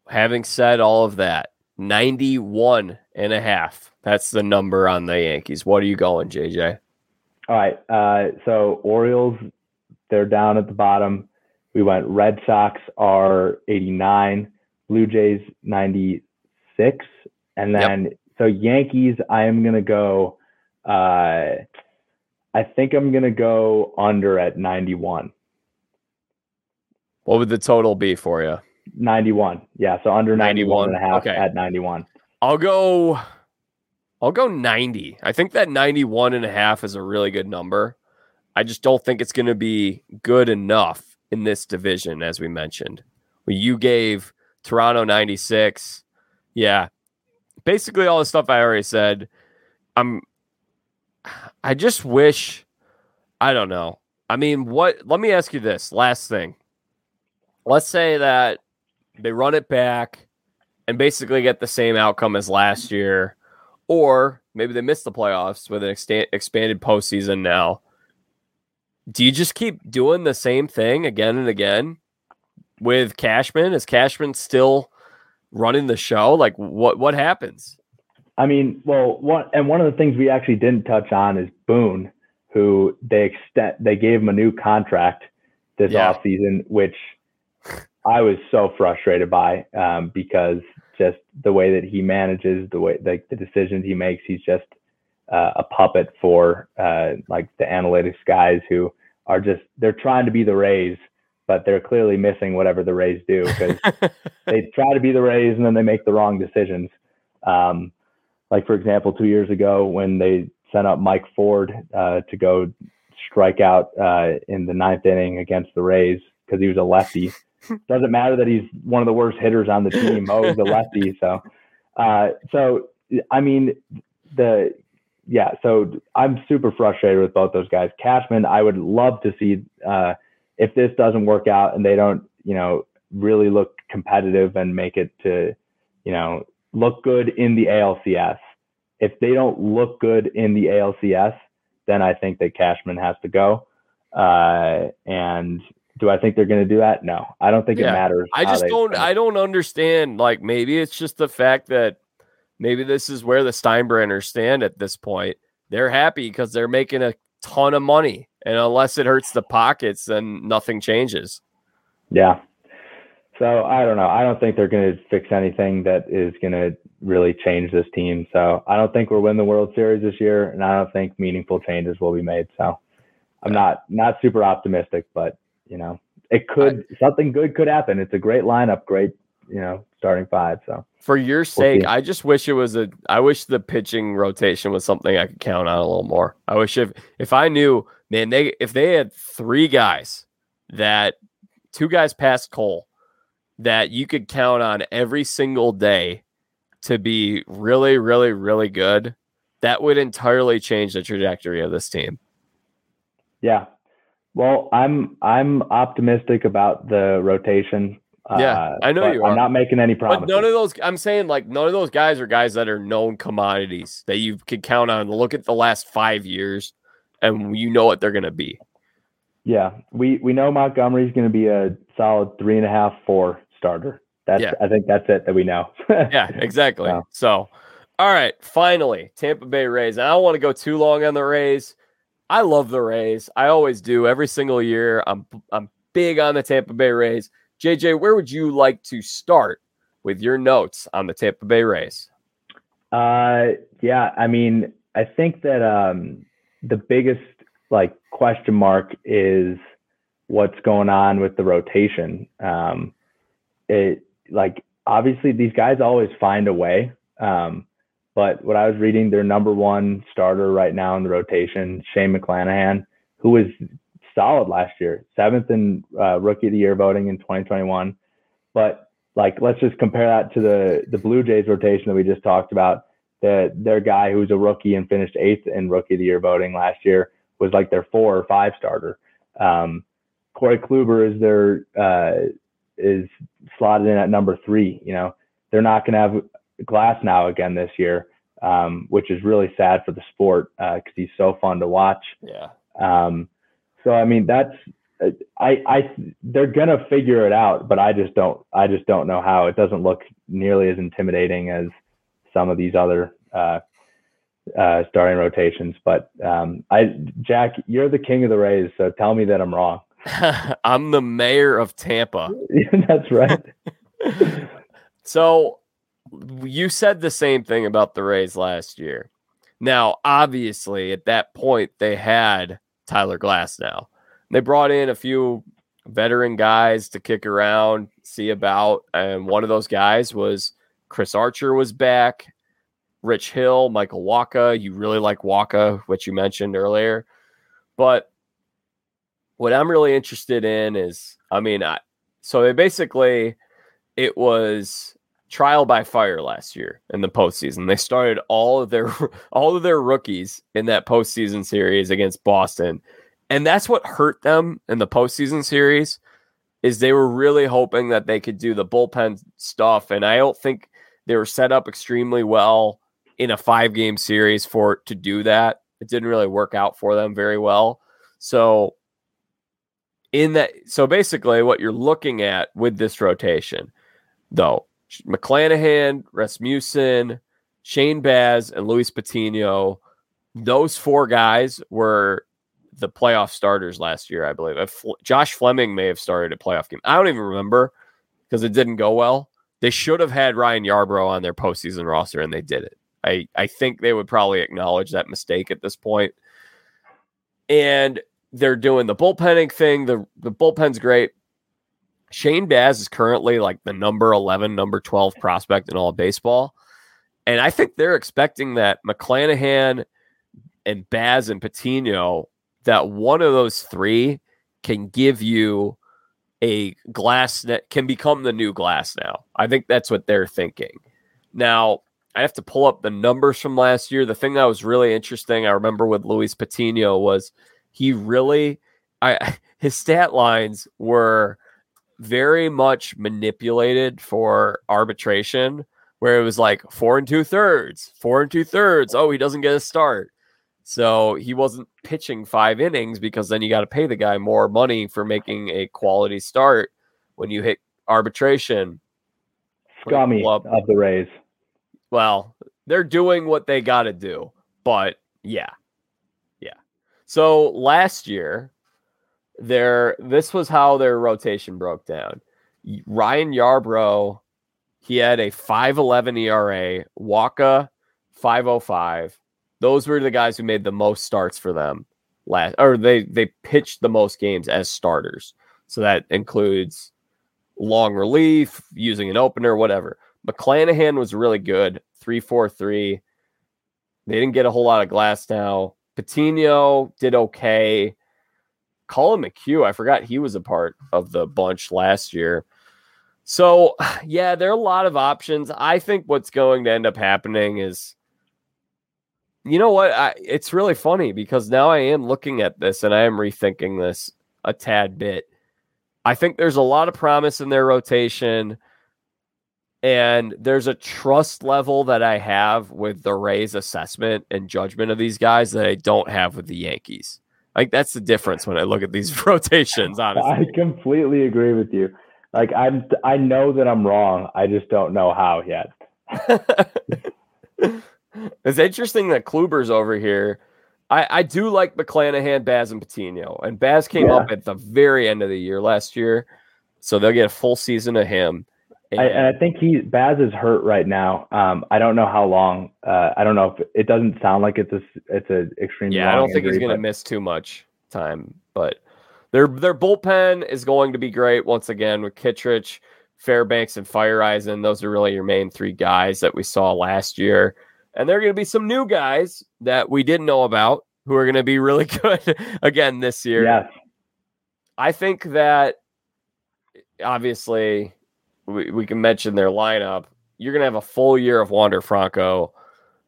having said all of that, 91 and a half. That's the number on the Yankees. What are you going, JJ? All right. Uh, so, Orioles, they're down at the bottom. We went Red Sox are 89, Blue Jays 96. And then, yep. So Yankees, I am going to go, uh, I think I'm going to go under at 91. What would the total be for you? 91. Yeah, so under 91, 91 and a half okay. at 91. I'll go I'll go 90. I think that 91 and a half is a really good number. I just don't think it's going to be good enough in this division as we mentioned. You gave Toronto 96. Yeah. Basically all the stuff I already said. I'm I just wish I don't know. I mean, what let me ask you this last thing let's say that they run it back and basically get the same outcome as last year, or maybe they miss the playoffs with an expanded postseason now. Do you just keep doing the same thing again and again with Cashman? Is Cashman still running the show? Like what what happens? I mean, well, one and one of the things we actually didn't touch on is Boone, who they extend they gave him a new contract this yeah. offseason, which I was so frustrated by um, because just the way that he manages, the way like the decisions he makes, he's just uh, a puppet for uh, like the analytics guys who are just they're trying to be the Rays, but they're clearly missing whatever the Rays do because they try to be the Rays and then they make the wrong decisions. Um, like for example, two years ago when they sent up Mike Ford uh, to go strike out uh, in the ninth inning against the Rays because he was a lefty. Doesn't matter that he's one of the worst hitters on the team. Oh, he's a lefty. So, uh, so I mean, the yeah. So I'm super frustrated with both those guys. Cashman, I would love to see uh, if this doesn't work out and they don't, you know, really look competitive and make it to, you know, look good in the ALCS. If they don't look good in the ALCS, then I think that Cashman has to go. Uh, and do I think they're going to do that? No, I don't think yeah. it matters. I just don't. I don't understand. Like maybe it's just the fact that maybe this is where the Steinbrenners stand at this point. They're happy because they're making a ton of money, and unless it hurts the pockets, then nothing changes. Yeah. So I don't know. I don't think they're going to fix anything that is going to really change this team. So I don't think we'll win the World Series this year, and I don't think meaningful changes will be made. So I'm not not super optimistic, but you know, it could I, something good could happen. It's a great lineup, great, you know, starting five. So for your sake, we'll I just wish it was a. I wish the pitching rotation was something I could count on a little more. I wish if if I knew, man, they if they had three guys that two guys past Cole that you could count on every single day to be really, really, really good, that would entirely change the trajectory of this team. Yeah, well, I'm I'm optimistic about the rotation. Yeah, uh, I know you are. I'm not making any promises. But none of those. I'm saying like none of those guys are guys that are known commodities that you could count on. Look at the last five years, and you know what they're going to be. Yeah, we we know Montgomery's going to be a solid three and a half, four starter. That's yeah. I think that's it that we know. yeah, exactly. So. so All right, finally, Tampa Bay Rays. I don't want to go too long on the Rays. I love the Rays. I always do every single year. I'm I'm big on the Tampa Bay Rays. JJ, where would you like to start with your notes on the Tampa Bay Rays? Uh, yeah, I mean, I think that um, the biggest like question mark is what's going on with the rotation. Um, it like obviously these guys always find a way. Um, but what I was reading, their number one starter right now in the rotation, Shane McClanahan, who was solid last year, seventh in uh, rookie of the year voting in 2021. But like, let's just compare that to the the Blue Jays rotation that we just talked about. The, their guy who's a rookie and finished eighth in rookie of the year voting last year was like their four or five starter. Um, Corey Kluber is their uh, is slotted in at number three. You know, they're not going to have Glasnow again this year, um, which is really sad for the sport because uh, he's so fun to watch. Yeah. Um, so I mean, that's I I they're gonna figure it out, but I just don't I just don't know how. It doesn't look nearly as intimidating as some of these other uh, uh, starting rotations. But um, I Jack, you're the king of the Rays, so tell me that I'm wrong. I'm the mayor of Tampa. That's right. so you said the same thing about the Rays last year. Now, obviously, at that point, they had Tyler Glasnow. They brought in a few veteran guys to kick around, see about, and one of those guys was Chris Archer was back, Rich Hill, Michael Wacha. You really like Wacha, which you mentioned earlier. But what I'm really interested in is, I mean, I, so they basically, it was trial by fire last year in the postseason. They started all of their all of their rookies in that postseason series against Boston, and that's what hurt them in the postseason series. Is they were really hoping that they could do the bullpen stuff, and I don't think they were set up extremely well in a five game series for to do that. It didn't really work out for them very well. So in that so basically what you're looking at with this rotation though McClanahan, Rasmussen, Shane Baz, and Luis Patino. Those four guys were the playoff starters last year, I believe. Josh Fleming may have started a playoff game. I don't even remember because it didn't go well. They should have had Ryan Yarbrough on their postseason roster, and they did it. I, I think they would probably acknowledge that mistake at this point. And they're doing the bullpenning thing. The the bullpen's great. Shane Baz is currently like the number 11, number 12 prospect in all baseball. And I think they're expecting that McClanahan and Baz and Patino, that one of those three can give you a glass that can become the new Glasnow. I think that's what they're thinking. Now, I have to pull up the numbers from last year. The thing that was really interesting, I remember with Luis Patino was he really I his stat lines were very much manipulated for arbitration, where it was like four and two thirds, four and two thirds. Oh, he doesn't get a start. So he wasn't pitching five innings because then you got to pay the guy more money for making a quality start when you hit arbitration. Scummy of the Rays. Well, they're doing what they got to do, but yeah, yeah. So last year, their this was how their rotation broke down. Ryan Yarbrough, he had a 5.11 ERA, Wacha 5.05. Those were the guys who made the most starts for them last, or they they pitched the most games as starters. So that includes long relief, using an opener, whatever. McClanahan was really good, 3.43. They didn't get a whole lot of Glasnow. Patino did okay. Collin McHugh, I forgot he was a part of the bunch last year. So, yeah, there are a lot of options. I think what's going to end up happening is, you know what? I, it's really funny because now I am looking at this and I am rethinking this a tad bit. I think there's a lot of promise in their rotation. And there's a trust level that I have with the Rays assessment and judgment of these guys that I don't have with the Yankees. Like that's the difference when I look at these rotations. Honestly, I completely agree with you. Like I'm, I know that I'm wrong. I just don't know how yet. It's interesting that Kluber's over here. I, I do like McClanahan, Baz, and Patino. And Baz came Yeah. up at the very end of the year last year. So they'll get a full season of him. I, and I think he Baz is hurt right now. Um, I don't know how long. Uh, I don't know if it doesn't sound like it's a it's an extreme. yeah, I don't think he's going to miss too much time. But their their bullpen is going to be great once again with Kittredge, Fairbanks, and Feyereisen. Those are really your main three guys that we saw last year. And there are going to be some new guys that we didn't know about who are going to be really good again this year. Yes, I think that obviously we, we can mention their lineup. You're going to have a full year of Wander Franco,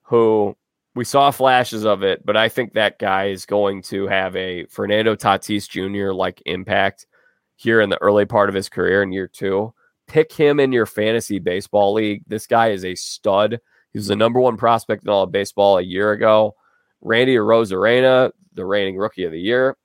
who we saw flashes of it, but I think that guy is going to have a Fernando Tatis Jr. like impact here in the early part of his career in year two. Pick him in your fantasy baseball league. This guy is a stud. He was the number one prospect in all of baseball a year ago. Randy Arozarena, the reigning rookie of the year.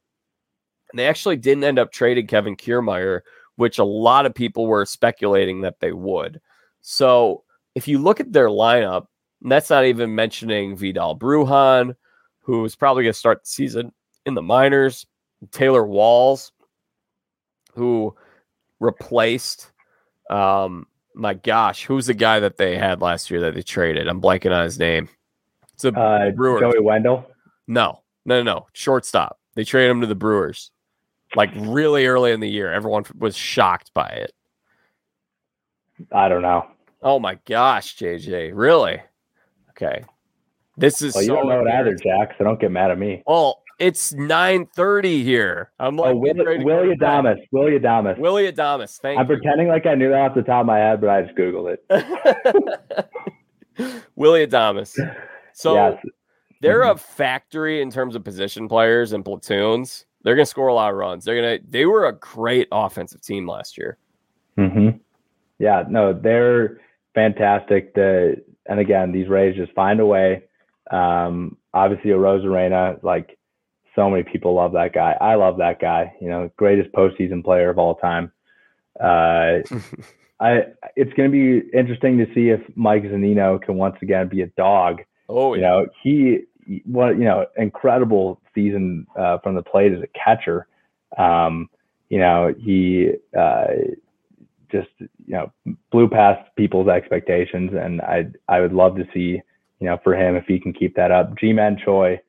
And they actually didn't end up trading Kevin Kiermaier, which a lot of people were speculating that they would. So if you look at their lineup, and that's not even mentioning Vidal Brujan, who is probably going to start the season in the minors, Taylor Walls, who replaced, um, my gosh, who's the guy that they had last year that they traded? I'm blanking on his name. It's a uh, Brewers. Joey Wendle. no, no, no, no. Shortstop. They traded him to the Brewers, like really early in the year. Everyone was shocked by it. I don't know. Oh my gosh, JJ, really? Okay, this is Well, you so don't know it either. Jack. So don't get mad at me. Well, it's nine thirty here. I'm like Oh, Will, getting ready to go Willie. Adames. Willie Adames. Willie Adames. Thank I'm you. pretending like I knew that off the top of my head, but I just googled it. Willie Adames. So yes, they're Mhm. a factory in terms of position players and platoons. They're gonna score a lot of runs. They're gonna. They were a great offensive team last year. Mm-hmm. Yeah, no, they're fantastic. The and again, these Rays just find a way. Um, obviously, a Arozarena, like so many people love that guy. I love that guy. You know, greatest postseason player of all time. Uh, I it's going to be interesting to see if Mike Zunino can once again be a dog. oh You know, he what you know, incredible season uh, from the plate as a catcher. Um, you know, he uh, just you know blew past people's expectations, and I I would love to see you know for him if he can keep that up. Ji-Man Choi,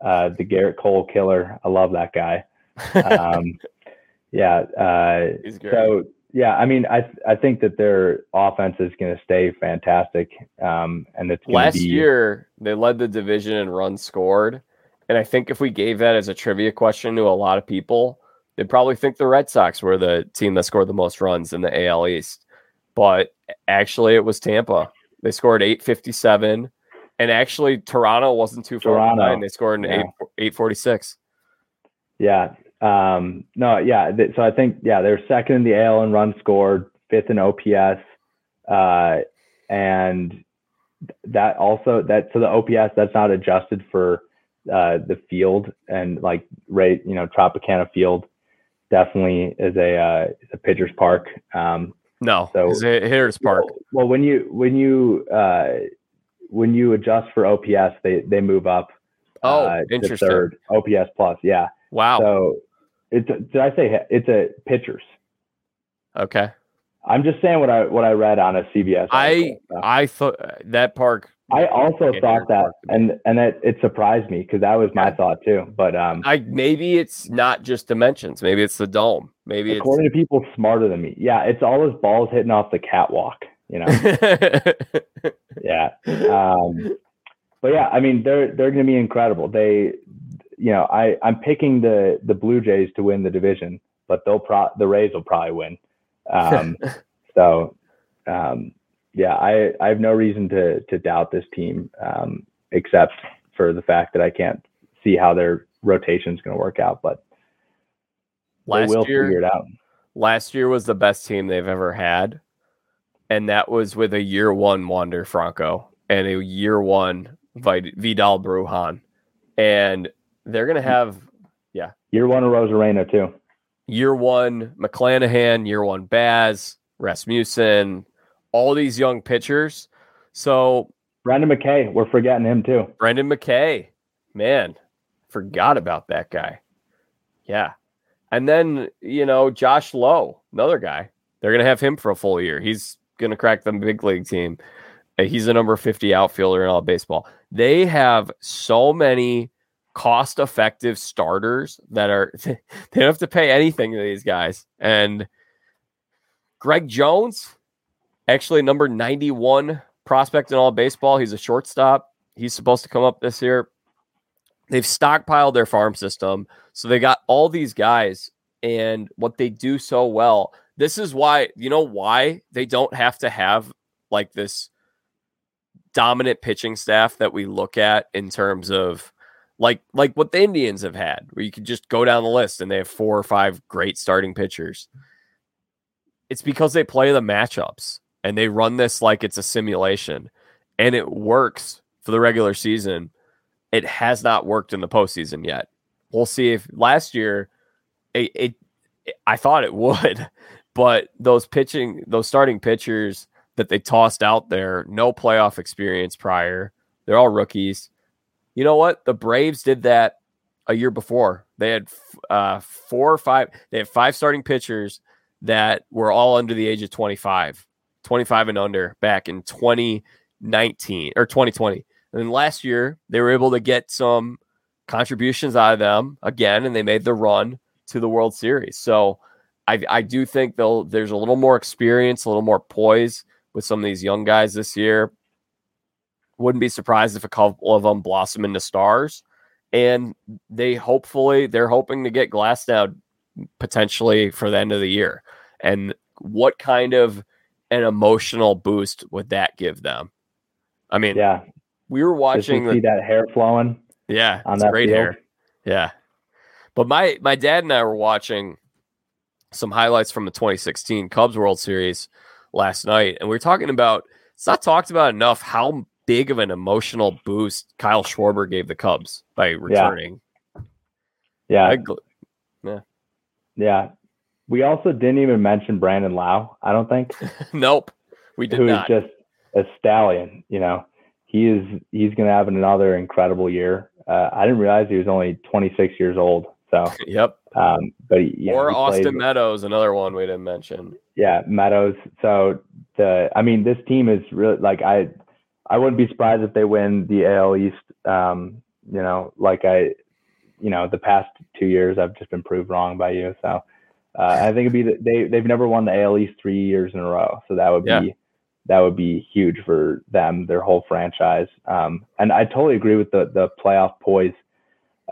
uh, the Gerrit Cole killer. I love that guy. Um, yeah. Uh, He's great. so yeah, I mean, I I think that their offense is going to stay fantastic, um, and it's Last be year, they led the division in runs scored. And I think if we gave that as a trivia question to a lot of people, they'd probably think the Red Sox were the team that scored the most runs in the AL East. But actually, it was Tampa. They scored 857. And actually, Toronto wasn't too far behind. They scored an yeah. 8, 846. Yeah. Um, no, yeah. th- So I think, yeah, they're second in the AL in runs scored, fifth in OPS. Uh, and that also, that, so the OPS, that's not adjusted for uh, the field and like rate, you know, Tropicana Field definitely is a, uh, is a pitcher's park. Um, No, So- it's a hitter's park. Well, well, when you, when you, uh, when you adjust for OPS, they, they move up. Oh, uh, interesting. Third OPS plus. Yeah. Wow. So it's did I say it's a pitchers? okay. I'm just saying what I what I read on a CBS. I article. I thought that park. I also thought that, park to me. and and it, it surprised me because that was my thought too. But um, I maybe it's not just dimensions. Maybe it's the dome. Maybe it's according to people smarter than me, yeah, it's all those balls hitting off the catwalk. You know, yeah. Um, but yeah, I mean they're they're going to be incredible. They, you know, I I'm picking the the Blue Jays to win the division, but they'll pro the Rays will probably win. Um, so, um, yeah, I I have no reason to to doubt this team, um, except for the fact that I can't see how their rotation is going to work out. But last they will year, figure it out. last year was the best team they've ever had, and that was with a year one Wander Franco and a year one Vidal Brujan, and they're gonna have yeah. Year one of Arozarena too. year one McClanahan, year one Baz, Rasmussen, all these young pitchers. So Brendan McKay, we're forgetting him too. Brendan McKay, man, forgot about that guy. Yeah, and then you know Josh Lowe, another guy. They're gonna have him for a full year. He's gonna crack the big league team. Uh, he's a number fifty outfielder in all baseball. They have so many cost effective starters that are they don't have to pay anything to these guys. And Greg Jones, actually number 91 prospect in all baseball. He's a shortstop. He's supposed to come up this year. They've stockpiled their farm system. So they got all these guys and what they do so well. This is why, you know, why they don't have to have like this dominant pitching staff that we look at in terms of like like what the Indians have had, where you could just go down the list and they have four or five great starting pitchers. It's because they play the matchups and they run this like it's a simulation, and it works for the regular season. It has not worked in the postseason yet. We'll see if last year it, it, it I thought it would, but those pitching, those starting pitchers that they tossed out there, no playoff experience prior. They're all rookies you know what? The Braves did that a year before. They had uh, four or five. They had five starting pitchers that were all under the age of 25, 25 and under back in 2019 or 2020. And then last year, they were able to get some contributions out of them again, and they made the run to the World Series. So I, I do think they'll, there's a little more experience, a little more poise with some of these young guys this year. Wouldn't be surprised if a couple of them blossom into stars. And they hopefully they're hoping to get Glasnow potentially for the end of the year. And what kind of an emotional boost would that give them? I mean, yeah, we were watching the, see that hair flowing. Yeah, on that great field. hair. Yeah, but my my dad and I were watching some highlights from the 2016 Cubs World Series last night, and we are talking about. It's not talked about enough how big of an emotional boost Kyle Schwarber gave the Cubs by returning. Yeah. Yeah. yeah. yeah. We also didn't even mention Brandon Lowe, I don't think. nope. We did who not. just a stallion, you know. He is he's gonna have another incredible year. Uh, I didn't realize he was only 26 years old. So yep. Um, but yeah, or Austin played, Meadows, another one we didn't mention. Yeah, Meadows. So the I mean, this team is really like I I wouldn't be surprised if they win the AL East. Um, you know, like I, you know, the past two years I've just been proved wrong by you. So uh, I think it'd be the, they they've never won the AL East three years in a row. So that would yeah. be that would be huge for them, their whole franchise. Um, and I totally agree with the the playoff poise.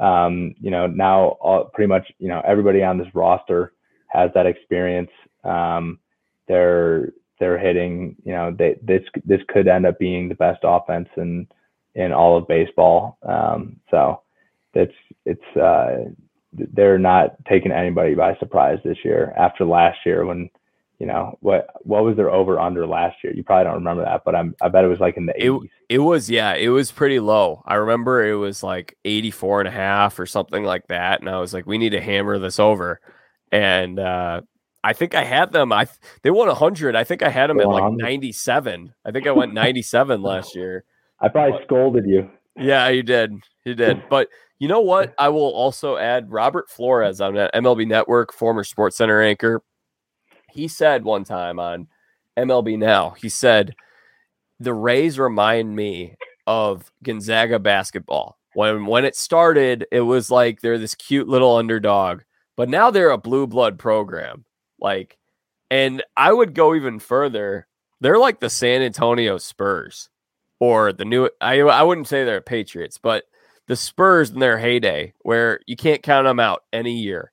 Um, you know, now all, pretty much you know everybody on this roster has that experience. Um, they're they're hitting, you know, they, this this could end up being the best offense in in all of baseball. Um, so it's it's uh, they're not taking anybody by surprise this year after last year when you know what what was their over under last year? You probably don't remember that but i'm i bet it was like in the 80s it, it was yeah it was pretty low. I remember it was like 84 and a half or something like that and i was like we need to hammer this over. And uh I think I had them. I they won hundred. I think I had them at like ninety seven. I think I went ninety seven last year. I probably but, scolded you. Yeah, you did. You did. But you know what? I will also add Robert Flores on uh, MLB Network, former Sports Center anchor. He said one time on MLB Now, he said the Rays remind me of Gonzaga basketball. When when it started, it was like they're this cute little underdog, but now they're a blue blood program like, and I would go even further. They're like the San Antonio Spurs or the new, I, I wouldn't say they're Patriots, but the Spurs in their heyday where you can't count them out any year.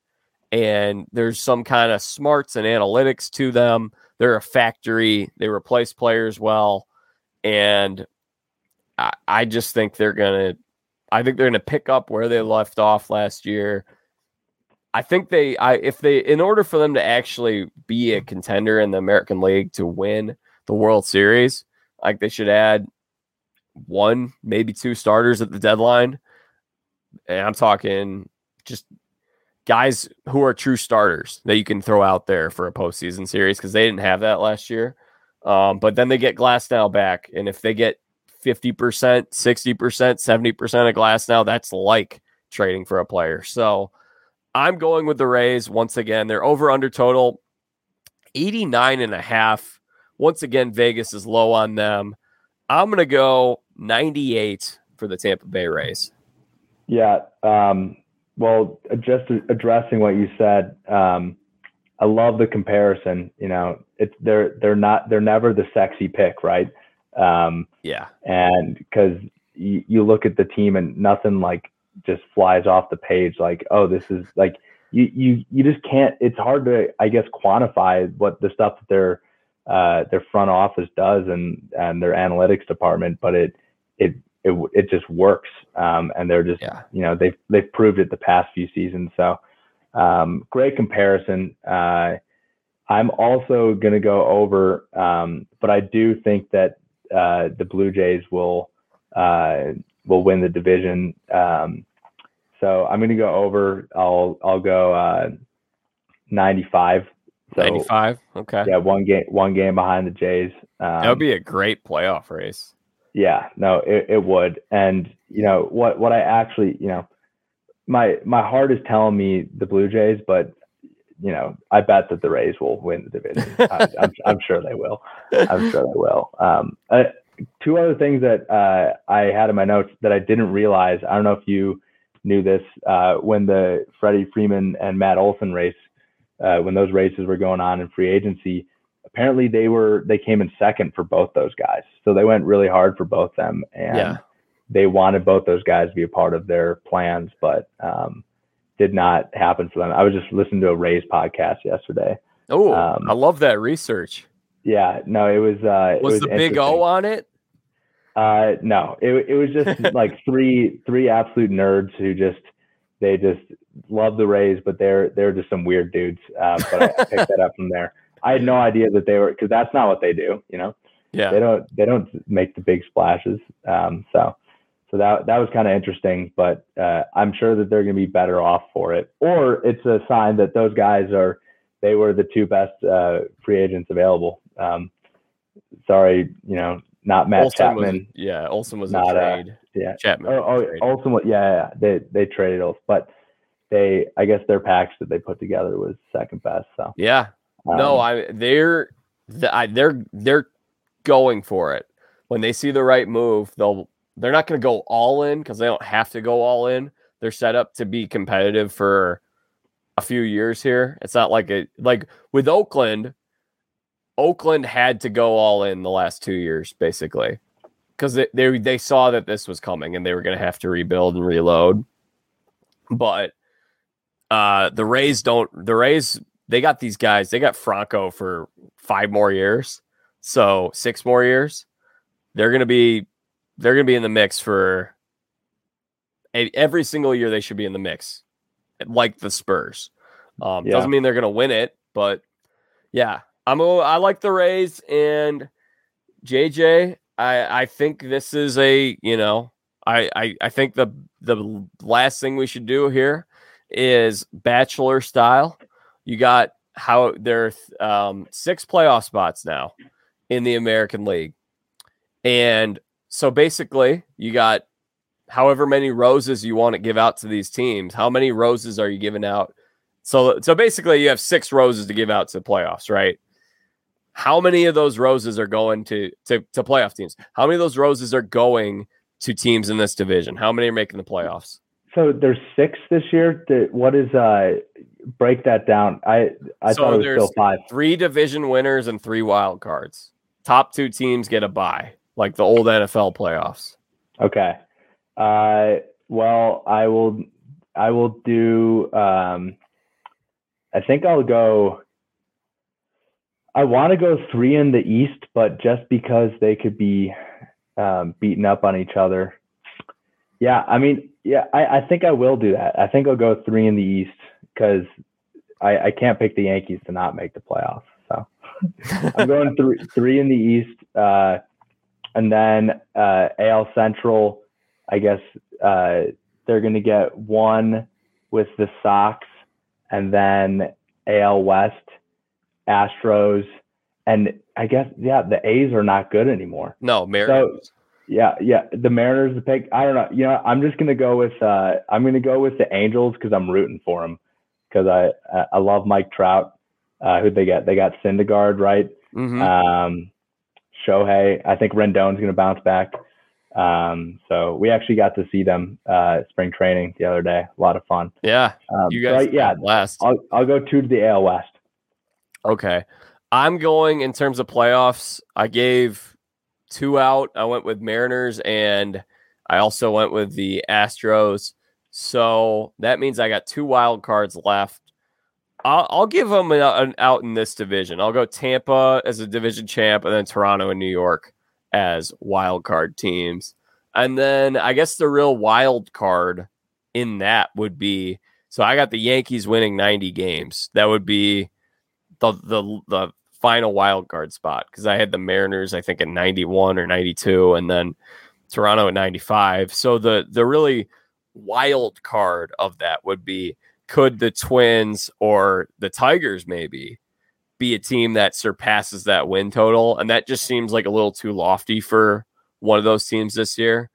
And there's some kind of smarts and analytics to them. They're a factory. They replace players well. And I, I just think they're going to, I think they're going to pick up where they left off last year. I think they, I if they, in order for them to actually be a contender in the American League to win the World Series, like they should add one, maybe two starters at the deadline. And I'm talking just guys who are true starters that you can throw out there for a postseason series because they didn't have that last year. Um, but then they get Glasnow back, and if they get 50%, 60%, 70% of Glasnow. That's like trading for a player. So I'm going with the Rays once again. They're over under total 89 and a half. Once again, Vegas is low on them. I'm going to go 98 for the Tampa Bay Rays. Yeah. Um, well, just addressing what you said, um, I love the comparison. You know, it's they're they're not they're never the sexy pick, right? Um, yeah. And because you, you look at the team and nothing like just flies off the page like, oh, this is like you you you just can't. It's hard to I guess quantify what the stuff that their uh, their front office does and and their analytics department, but it it it, it just works. Um, and they're just yeah. you know they've they've proved it the past few seasons. So um, great comparison. Uh, I'm also going to go over, um, but I do think that uh, the Blue Jays will uh, will win the division. Um, so I'm going to go over. I'll I'll go uh, 95. So, 95. Okay. Yeah, one game one game behind the Jays. Um, that would be a great playoff race. Yeah, no, it, it would. And you know what what I actually you know my my heart is telling me the Blue Jays, but you know I bet that the Rays will win the division. I, am I'm sure they will. I'm sure they will. Um, uh, two other things that uh, I had in my notes that I didn't realize. I don't know if you knew this uh, when the Freddie Freeman and Matt Olson race, uh, when those races were going on in free agency. Apparently, they were they came in second for both those guys, so they went really hard for both them, and yeah. they wanted both those guys to be a part of their plans, but um, did not happen for them. I was just listening to a Rays podcast yesterday. Oh, um, I love that research. Yeah, no, it was. Uh, was, it was the big O on it? Uh, no, it it was just like three three absolute nerds who just they just love the Rays, but they're they're just some weird dudes. Um, but I, I picked that up from there. I had no idea that they were because that's not what they do. You know, yeah, they don't they don't make the big splashes. Um, so so that that was kind of interesting, but uh, I'm sure that they're going to be better off for it, or it's a sign that those guys are they were the two best uh, free agents available. Um, sorry, you know, not Matt Olson Chapman. Was, yeah, Olson was not a uh, trade. yeah, Chapman. Oh, oh Olson. Was, yeah, yeah, they they traded Olson, but they I guess their packs that they put together was second best. So yeah, um, no, I they're they're they're going for it when they see the right move. They'll they're not going to go all in because they don't have to go all in. They're set up to be competitive for a few years here. It's not like it like with Oakland. Oakland had to go all in the last two years, basically, because they, they they saw that this was coming and they were going to have to rebuild and reload. But uh, the Rays don't. The Rays they got these guys. They got Franco for five more years, so six more years. They're going to be they're going to be in the mix for every single year. They should be in the mix, like the Spurs. Um, yeah. Doesn't mean they're going to win it, but yeah, I'm a, I like the Rays and JJ. I I think this is a you know I I, I think the the last thing we should do here is bachelor style. You got how there are um, six playoff spots now in the American League, and so basically, you got however many roses you want to give out to these teams. How many roses are you giving out? So, so basically, you have six roses to give out to the playoffs, right? How many of those roses are going to, to to playoff teams? How many of those roses are going to teams in this division? How many are making the playoffs? So there's six this year. What is uh break that down? I I so thought it was still five. Three division winners and three wild cards. Top two teams get a bye like the old NFL playoffs. Okay. Uh, well, I will. I will do. Um, I think I'll go. I want to go three in the East, but just because they could be um, beaten up on each other. Yeah, I mean, yeah, I, I think I will do that. I think I'll go three in the East because I, I can't pick the Yankees to not make the playoffs. So I'm going three three in the East. Uh, and then uh, AL Central, I guess uh, they're going to get one with the Sox, and then AL West, Astros, and I guess yeah, the A's are not good anymore. No, Mariners. So, Yeah, yeah. The Mariners, the pick. I don't know. You know, I'm just gonna go with. Uh, I'm gonna go with the Angels because I'm rooting for them because I I love Mike Trout. Uh, who they get? They got Syndergaard, right? Mhm. Um, Shohei. I think Rendon's gonna bounce back. Um, so we actually got to see them uh, spring training the other day. A lot of fun. yeah, Um, you so guys. I- yeah. last. I'll I'll go two to the AL West. Okay. I'm going in terms of playoffs. I gave two out. I went with Mariners and I also went with the Astros. So that means I got two wild cards left. I'll, I'll give them an, an out in this division. I'll go Tampa as a division champ and then Toronto and New York as wild card teams. And then I guess the real wild card in that would be so I got the Yankees winning 90 games. That would be the the the final wild card spot because I had the Mariners I think at 91 or 92 and then Toronto at 95. So the the really wild card of that would be could the Twins or the Tigers maybe be a team that surpasses that win total and that just seems like a little too lofty for one of those teams this year.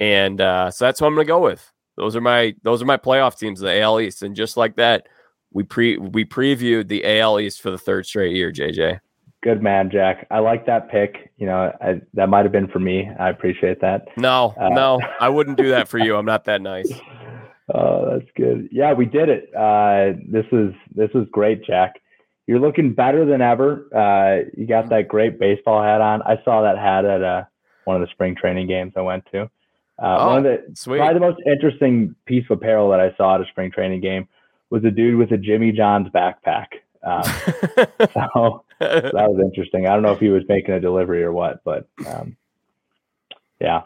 And uh, so that's what I'm going to go with. Those are my those are my playoff teams, the AL East, and just like that, we pre we previewed the AL East for the third straight year, JJ. Good man, Jack. I like that pick. You know, I, that might have been for me. I appreciate that. No, Uh, no, I wouldn't do that for you. I'm not that nice. Oh, that's good. Yeah, we did it. Uh, this is this is great, Jack. You're looking better than ever. Uh, you got that great baseball hat on. I saw that hat at uh, one of the spring training games I went to. Uh, one of the Sweet. probably the most interesting piece of apparel that I saw at a spring training game was a dude with a Jimmy John's backpack. Um, so that was interesting. I don't know if he was making a delivery or what, but um, yeah,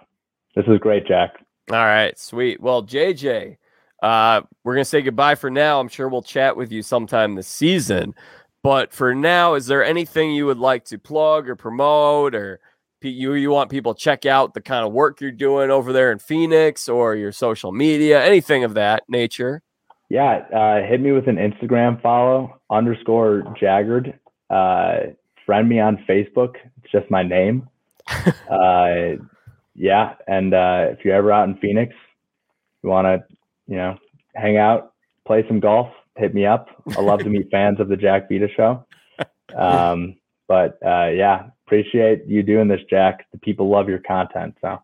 this is great, Jack. All right, sweet. Well, JJ, uh, we're gonna say goodbye for now. I'm sure we'll chat with you sometime this season. But for now, is there anything you would like to plug or promote, or you you want people to check out the kind of work you're doing over there in Phoenix, or your social media, anything of that nature? Yeah, uh, hit me with an Instagram follow underscore Jaggard. Uh, friend me on Facebook. It's just my name. uh, yeah, and uh, if you're ever out in Phoenix, you want to, you know, hang out, play some golf, hit me up. I love to meet fans of the Jack Vita Show. Um, but uh, yeah, appreciate you doing this, Jack. The people love your content. So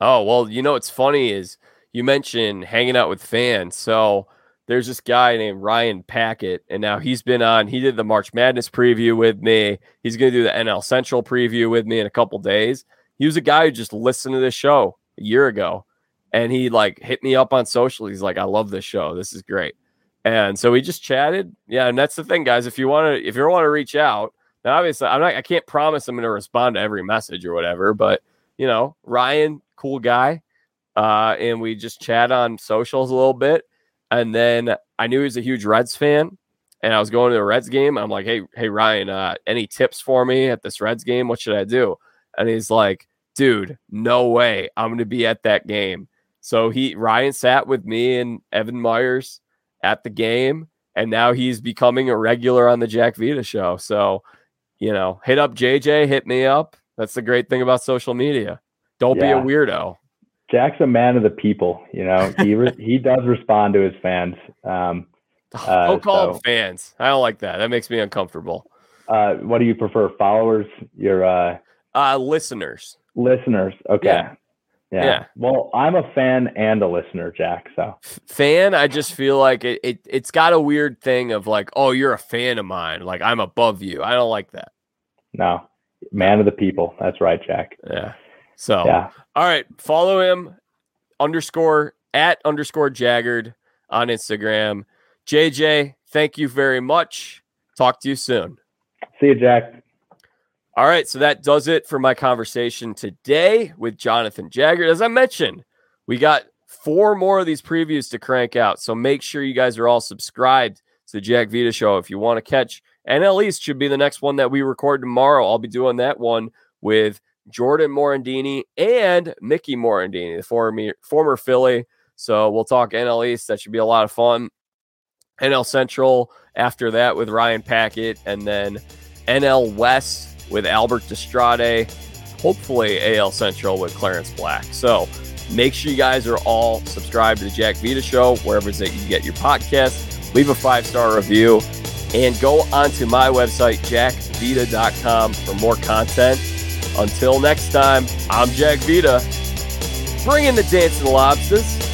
Oh, well, you know what's funny is you mentioned hanging out with fans. So there's this guy named Ryan Packett, and now he's been on, he did the March Madness preview with me. He's going to do the NL Central preview with me in a couple days. He was a guy who just listened to this show a year ago and he like hit me up on social. He's like, I love this show. This is great. And so we just chatted. Yeah. And that's the thing, guys. If you want to, if you want to reach out, now obviously I'm not, I can't promise I'm going to respond to every message or whatever, but you know, Ryan, cool guy. Uh, and we just chat on socials a little bit. And then I knew he was a huge Reds fan. And I was going to a Reds game. I'm like, hey, hey, Ryan, uh, any tips for me at this Reds game? What should I do? And he's like, dude, no way. I'm going to be at that game. So he, Ryan sat with me and Evan Myers at the game. And now he's becoming a regular on the Jack Vita show. So, you know, hit up JJ, hit me up. That's the great thing about social media. Don't Yeah. be a weirdo. Jack's a man of the people. You know, he re- he does respond to his fans. Um, Uh, Don't call them fans. I don't like that. That makes me uncomfortable. uh, what do you prefer, followers? Your uh, Uh, listeners. listeners? Okay. Yeah. Yeah. Yeah. Well, I'm a fan and a listener, Jack. So fan, I just feel like it, it it's got a weird thing of like, oh, you're a fan of mine. Like I'm above you. I don't like that. no, man of the people. That's right, Jack. Yeah. So Yeah. all right. Follow him underscore at underscore Jaggard on Instagram. JJ, thank you very much. Talk to you soon. See you, Jack. All right, so that does it for my conversation today with Jonathan Jaggard. As I mentioned, we got four more of these previews to crank out. So make sure you guys are all subscribed to the Jack Vita Show if you want to catch NL East should be the next one that we record tomorrow. I'll be doing that one with Jordan Morandini and Mickey Morandini, the former former Philly. So we'll talk NL East. That should be a lot of fun. NL Central after that with Ryan Packett, and then NL West with Albert Destrade. Hopefully AL Central with Clarence Black. So make sure you guys are all subscribed to the Jack Vita Show wherever it's that you get your podcast. Leave a five star review and go onto my website jackvita.com for more content. Until next time, I'm Jack Vita, bringing the dance lobsters.